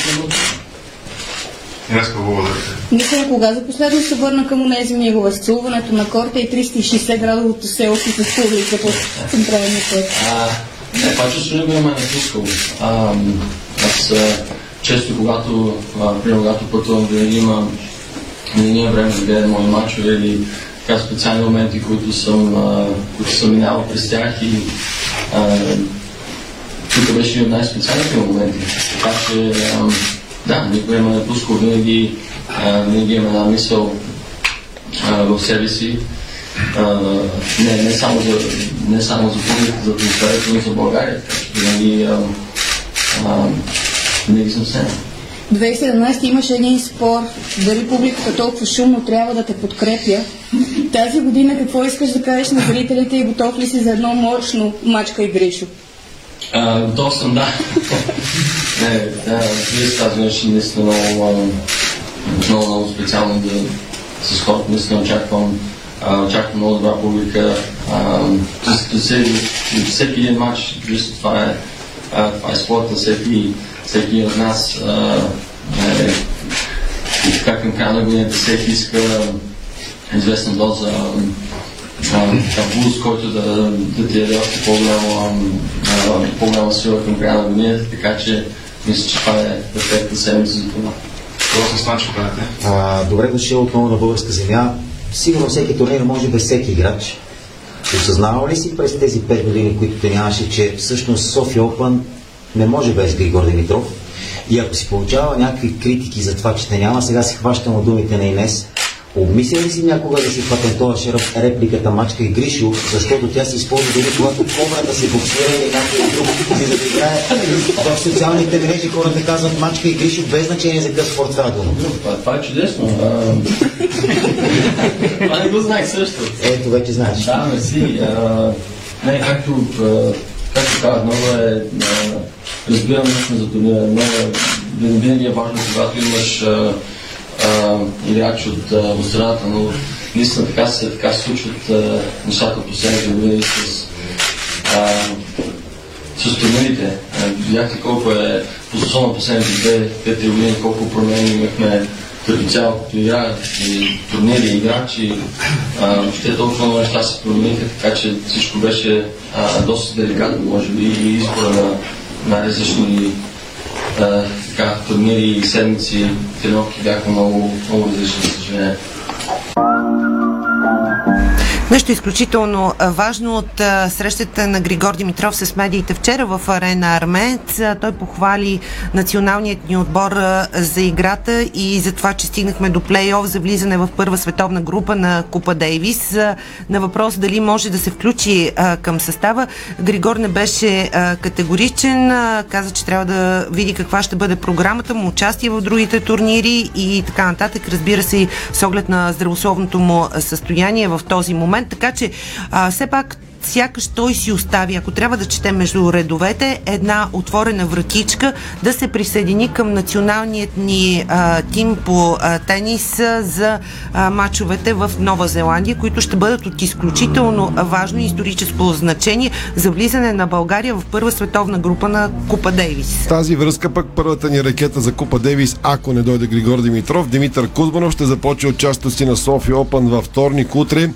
И аз благодаря. Мисля, кога за последно се върна към онези мигове, сцелуването на корта и 360 градовото селфи с публика по централния път. Не, чувство не ме е напускало. А, аз а, често, когато, примерно, когато пътувам, винаги имам винаги време да гледам мои мачове или така специални моменти, които съм, а, които съм минавал през тях и а, тук беше един от най-специалните моменти. Така че, а, да, никой ме не пускал, винаги, а, винаги имам една мисъл а, в себе си. А, не, не, само за, не само за публиката, за атмосферата, но и за България. Винаги, а, а, винаги съм се. 2017 имаше един спор дали публиката толкова шумно трябва да те подкрепя. Тази година какво искаш да кажеш на зрителите и готов ли си за едно мощно мачка и Гришо? А, готов съм, да. не, да, вие се казваш наистина много, много, много специално да с хората, наистина очаквам, очаквам много добра публика. Всеки един матч, това е, това е спорта, всеки, всеки от нас а, е, и така към края на годината всеки иска известна доза буст, който да, да ти даде още по-голяма, по-голяма сила към края на годината, така че мисля, че това е перфектна седмица за това. Това се. А, добре дошъл отново на българска земя. Сигурно всеки турнир може без всеки играч. Осъзнавал ли си през тези 5 години, които те нямаше, че всъщност София Open не може без Григор Димитров? И ако си получава някакви критики за това, че те няма, сега си хващам от думите на Инес, Обмисля ли си някога да си патентоваш репликата Мачка и Гришо, защото тя се използва дори когато кобрата се боксира или някой друг за да играе в социалните мрежи хората казват Мачка и Гришо без значение за какъв спорт става дума. Това, това е чудесно. това не го знаех също. Ето, вече знаеш. Да, мерси. Не, както, както казах, много е разбирам наистина за турнира. Много винаги е важно, когато имаш играч от, страната, но наистина така се, така случват а, нещата последните години с, а, с турнирите. Видяхте колко е по последните две, две-три години, колко промени имахме като цяло като игра и турнири, играчи, въобще толкова много неща се промениха, така че всичко беше а, доста деликатно, може би, и избора на най-различни така, турнири и седмици, тренировки бяха много, много различни, за съжаление. Нещо изключително важно от срещата на Григор Димитров с медиите вчера в арена Армец. Той похвали националният ни отбор за играта и за това, че стигнахме до плейоф за влизане в първа световна група на Купа Дейвис. На въпрос дали може да се включи към състава, Григор не беше категоричен. Каза, че трябва да види каква ще бъде програмата му, участие в другите турнири и така нататък. Разбира се, с оглед на здравословното му състояние в този момент момент, така че а, все пак сякаш той си остави, ако трябва да четем между редовете, една отворена вратичка да се присъедини към националният ни а, тим по а, тенис а, за а, матчовете в Нова Зеландия, които ще бъдат от изключително важно историческо значение за влизане на България в първа световна група на Купа Дейвис. Тази връзка пък първата ни ракета за Купа Дейвис, ако не дойде Григор Димитров, Димитър Кузманов ще започне участието си на София Опен във вторник утре.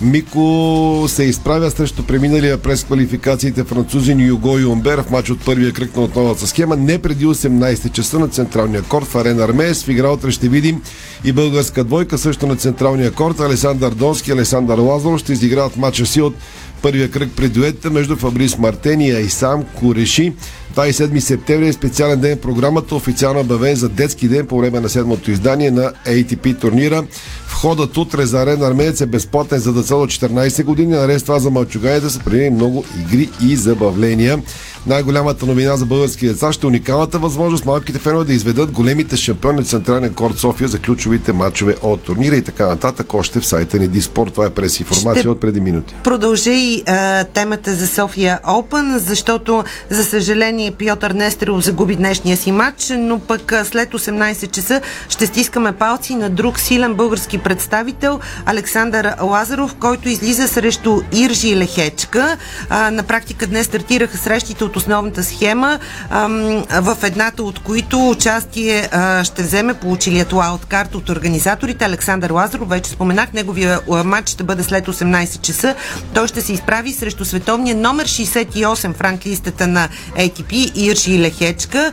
Мико се изправя срещу преминалия през квалификациите французин Юго Юмбер в матч от първия кръг на основната схема. Не преди 18 часа на централния корт в Арена Армеес. В игра утре ще видим и българска двойка също на централния корт. Алесандър Донски и Алесандър Лазаров ще изиграват матча си от първия кръг при дуетите между Фабрис Мартения и сам Куреши. 27 септември е специален ден в програмата, официално обявен за детски ден по време на седмото издание на ATP турнира. Входът утре за Арена Армеец е безплатен за деца до 14 години. Наред с това за мълчуганите са преди много игри и забавления. Най-голямата новина за български деца ще е уникалната възможност малките фенове да изведат големите шампиони Централен корт София за ключовите матчове от турнира и така нататък. Още в сайта ни Диспорт. Това е през информация ще от преди минути. Продължи и темата за София Open, защото за съжаление Пьотър Нестеров загуби днешния си матч, но пък след 18 часа ще стискаме палци на друг силен български представител Александър Лазаров, който излиза срещу Иржи Лехечка. А, на практика днес стартираха срещите от основната схема, в едната от които участие ще вземе получилият лауткарт от организаторите Александър Лазаров. Вече споменах, неговия матч ще бъде след 18 часа. Той ще се изправи срещу световния номер 68 в ранглистата на ATP Ирши Лехечка.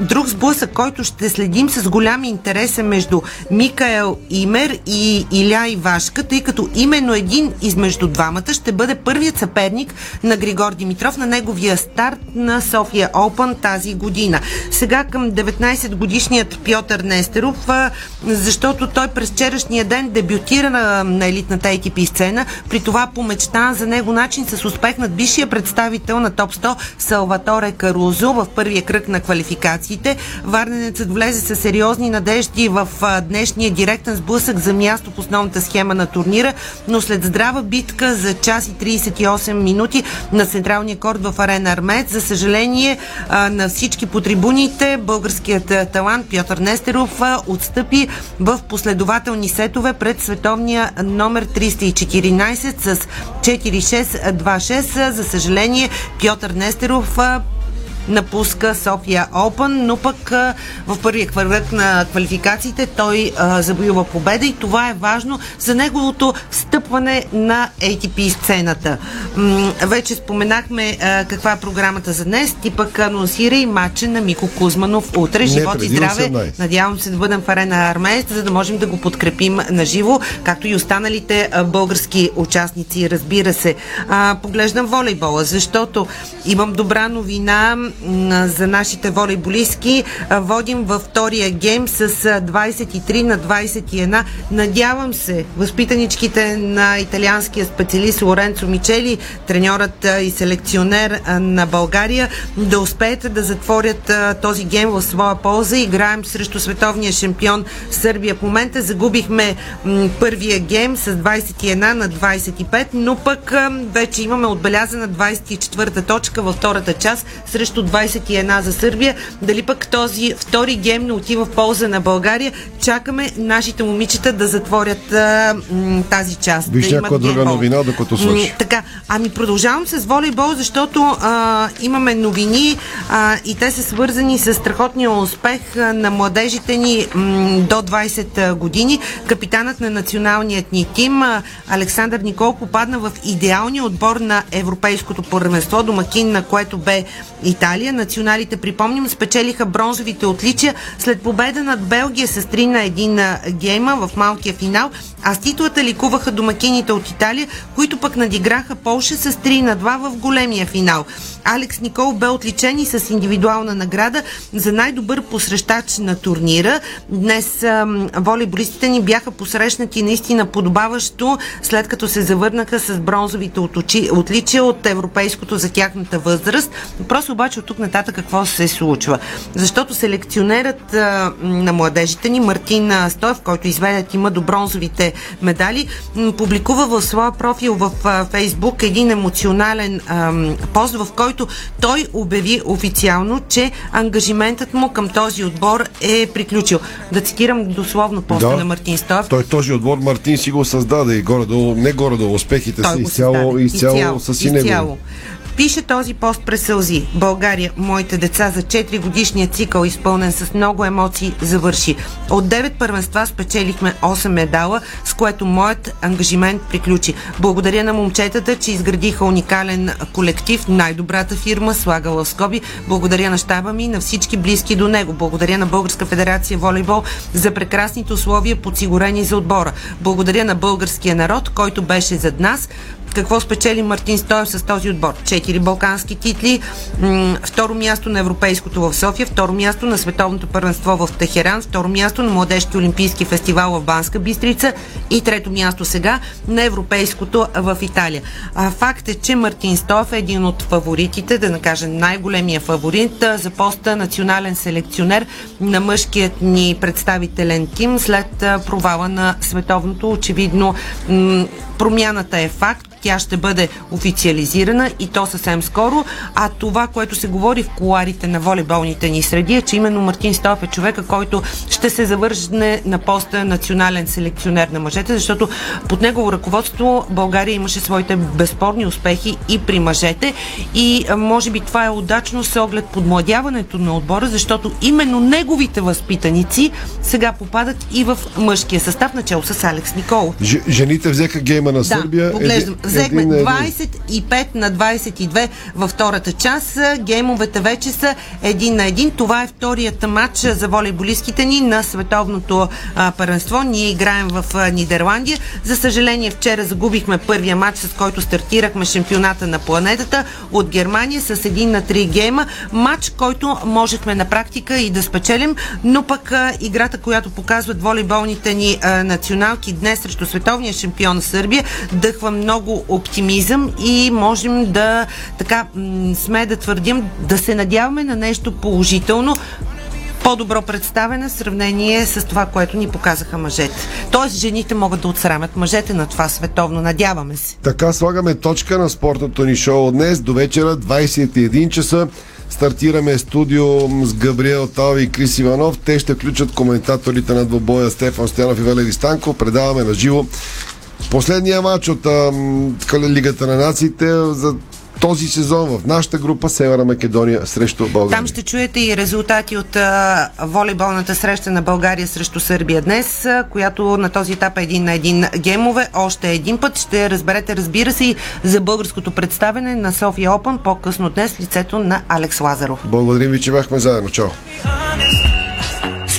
Друг сблъсък, който ще следим с голям интерес е между Микаел Имер и Иля Ивашка, тъй като именно един измежду двамата ще бъде първият съперник на Григор Димитров на неговия старт на София Open тази година. Сега към 19 годишният Пьотър Нестеров, защото той през вчерашния ден дебютира на, на елитната ATP сцена, при това помечта за него начин с успех над бившия представител на топ 100 Салваторе Карузо в първия кръг на квалификациите. Варненецът влезе с сериозни надежди в днешния директен сблъсък за място в основната схема на турнира, но след здрава битка за час и 38 минути на централния корт в Арена Армец. За съжаление на всички по трибуните българският талант Пьотър Нестеров отстъпи в последователни сетове пред световния номер 314 с 4-6-2-6. За съжаление Пьотър Нестеров напуска София Open, но пък в първия кръг на квалификациите той а, завоюва победа и това е важно за неговото встъпване на ATP сцената. Вече споменахме каква е програмата за днес. Ти пък анонсира и матча на Мико Кузманов утре. Живот и здраве. 18. Надявам се да бъдем в арена Армеец, за да можем да го подкрепим на живо, както и останалите български участници, разбира се. Поглеждам волейбола, защото имам добра новина за нашите волейболистки. Водим във втория гейм с 23 на 21. Надявам се, възпитаничките на италианския специалист Лоренцо Мичели, треньорът и селекционер на България, да успеете да затворят този гейм в своя полза. Играем срещу световния шампион Сърбия. В момента загубихме първия гейм с 21 на 25, но пък вече имаме отбелязана 24-та точка във втората част срещу 21 за Сърбия. Дали пък този втори гейм не отива в полза на България? Чакаме нашите момичета да затворят а, м- тази част. Виж да някаква друга новина, докато свърши. М- така, ами продължавам с волейбол, защото а, имаме новини а, и те са свързани с страхотния успех на младежите ни м- до 20 години. Капитанът на националният ни тим а, Александър Никол попадна в идеалния отбор на Европейското първенство, домакин на което бе Италия. Националите, припомним, спечелиха бронзовите отличия след победа над Белгия с 3 на 1 гейма в малкия финал, а с титлата ликуваха домакините от Италия, които пък надиграха Полша с 3 на 2 в големия финал. Алекс Никол бе отличен и с индивидуална награда за най-добър посрещач на турнира. Днес волейболистите ни бяха посрещнати наистина подобаващо, след като се завърнаха с бронзовите отличия от европейското за тяхната възраст. Просто обаче от тук нататък какво се случва? Защото селекционерът а, на младежите ни, Мартин а, Стоев, който изведе тима до бронзовите медали, публикува в своя профил в а, Фейсбук един емоционален ам, пост, в който той обяви официално, че ангажиментът му към този отбор е приключил. Да цитирам дословно поста Да. на Мартин Стоев. Той този отбор Мартин си го създаде и горе-долу, не горе-долу, успехите са го изцяло, създаде. изцяло, са си негови. Пише този пост през сълзи. България, моите деца за 4 годишния цикъл, изпълнен с много емоции, завърши. От 9 първенства спечелихме 8 медала, с което моят ангажимент приключи. Благодаря на момчетата, че изградиха уникален колектив, най-добрата фирма, слагала в скоби. Благодаря на щаба ми, на всички близки до него. Благодаря на Българска федерация волейбол за прекрасните условия, подсигурени за отбора. Благодаря на българския народ, който беше зад нас. Какво спечели Мартин Стоев с този отбор? Четири балкански титли, второ място на Европейското в София, второ място на Световното първенство в Техеран, второ място на Младежки олимпийски фестивал в Банска Бистрица и трето място сега на Европейското в Италия. А, факт е, че Мартин Стоев е един от фаворитите, да не най-големия фаворит за поста национален селекционер на мъжкият ни представителен тим след провала на световното. Очевидно промяната е факт, тя ще бъде официализирана и то съвсем скоро. А това, което се говори в коларите на волейболните ни среди е, че именно Мартин Стоев е човека, който ще се завършне на поста национален селекционер на мъжете, защото под негово ръководство България имаше своите безспорни успехи и при мъжете. И може би това е удачно с оглед подмладяването на отбора, защото именно неговите възпитаници сега попадат и в мъжкия състав, начало с Алекс Никол. Ж, жените взеха гейма на Да, Сърбия. поглеждам. Еди- Взехме един на един. 25 на 22 във втората част. Геймовете вече са един на един. Това е вторият матч за волейболистките ни на световното а, първенство. Ние играем в а, Нидерландия. За съжаление, вчера загубихме първия матч, с който стартирахме шампионата на планетата от Германия с един на три гейма. Матч, който можехме на практика и да спечелим, но пък а, играта, която показват волейболните ни а, националки днес срещу световния шампион Сърбия, дъхва много оптимизъм и можем да така сме да твърдим, да се надяваме на нещо положително по-добро представене в сравнение с това, което ни показаха мъжете. Тоест, жените могат да отсрамят мъжете на това световно. Надяваме се. Така слагаме точка на спортното ни шоу днес. До вечера, 21 часа. Стартираме студио с Габриел Талви и Крис Иванов. Те ще включат коментаторите на двобоя Стефан Стоянов и Валери Станко. Предаваме на живо последния матч от ам, Лигата на нациите за този сезон в нашата група Северна Македония срещу България. Там ще чуете и резултати от а, волейболната среща на България срещу Сърбия днес, а, която на този етап е един на един гемове. Още един път ще разберете, разбира се, и за българското представене на София Опен по-късно днес лицето на Алекс Лазаров. Благодарим ви, че бяхме заедно. Чао!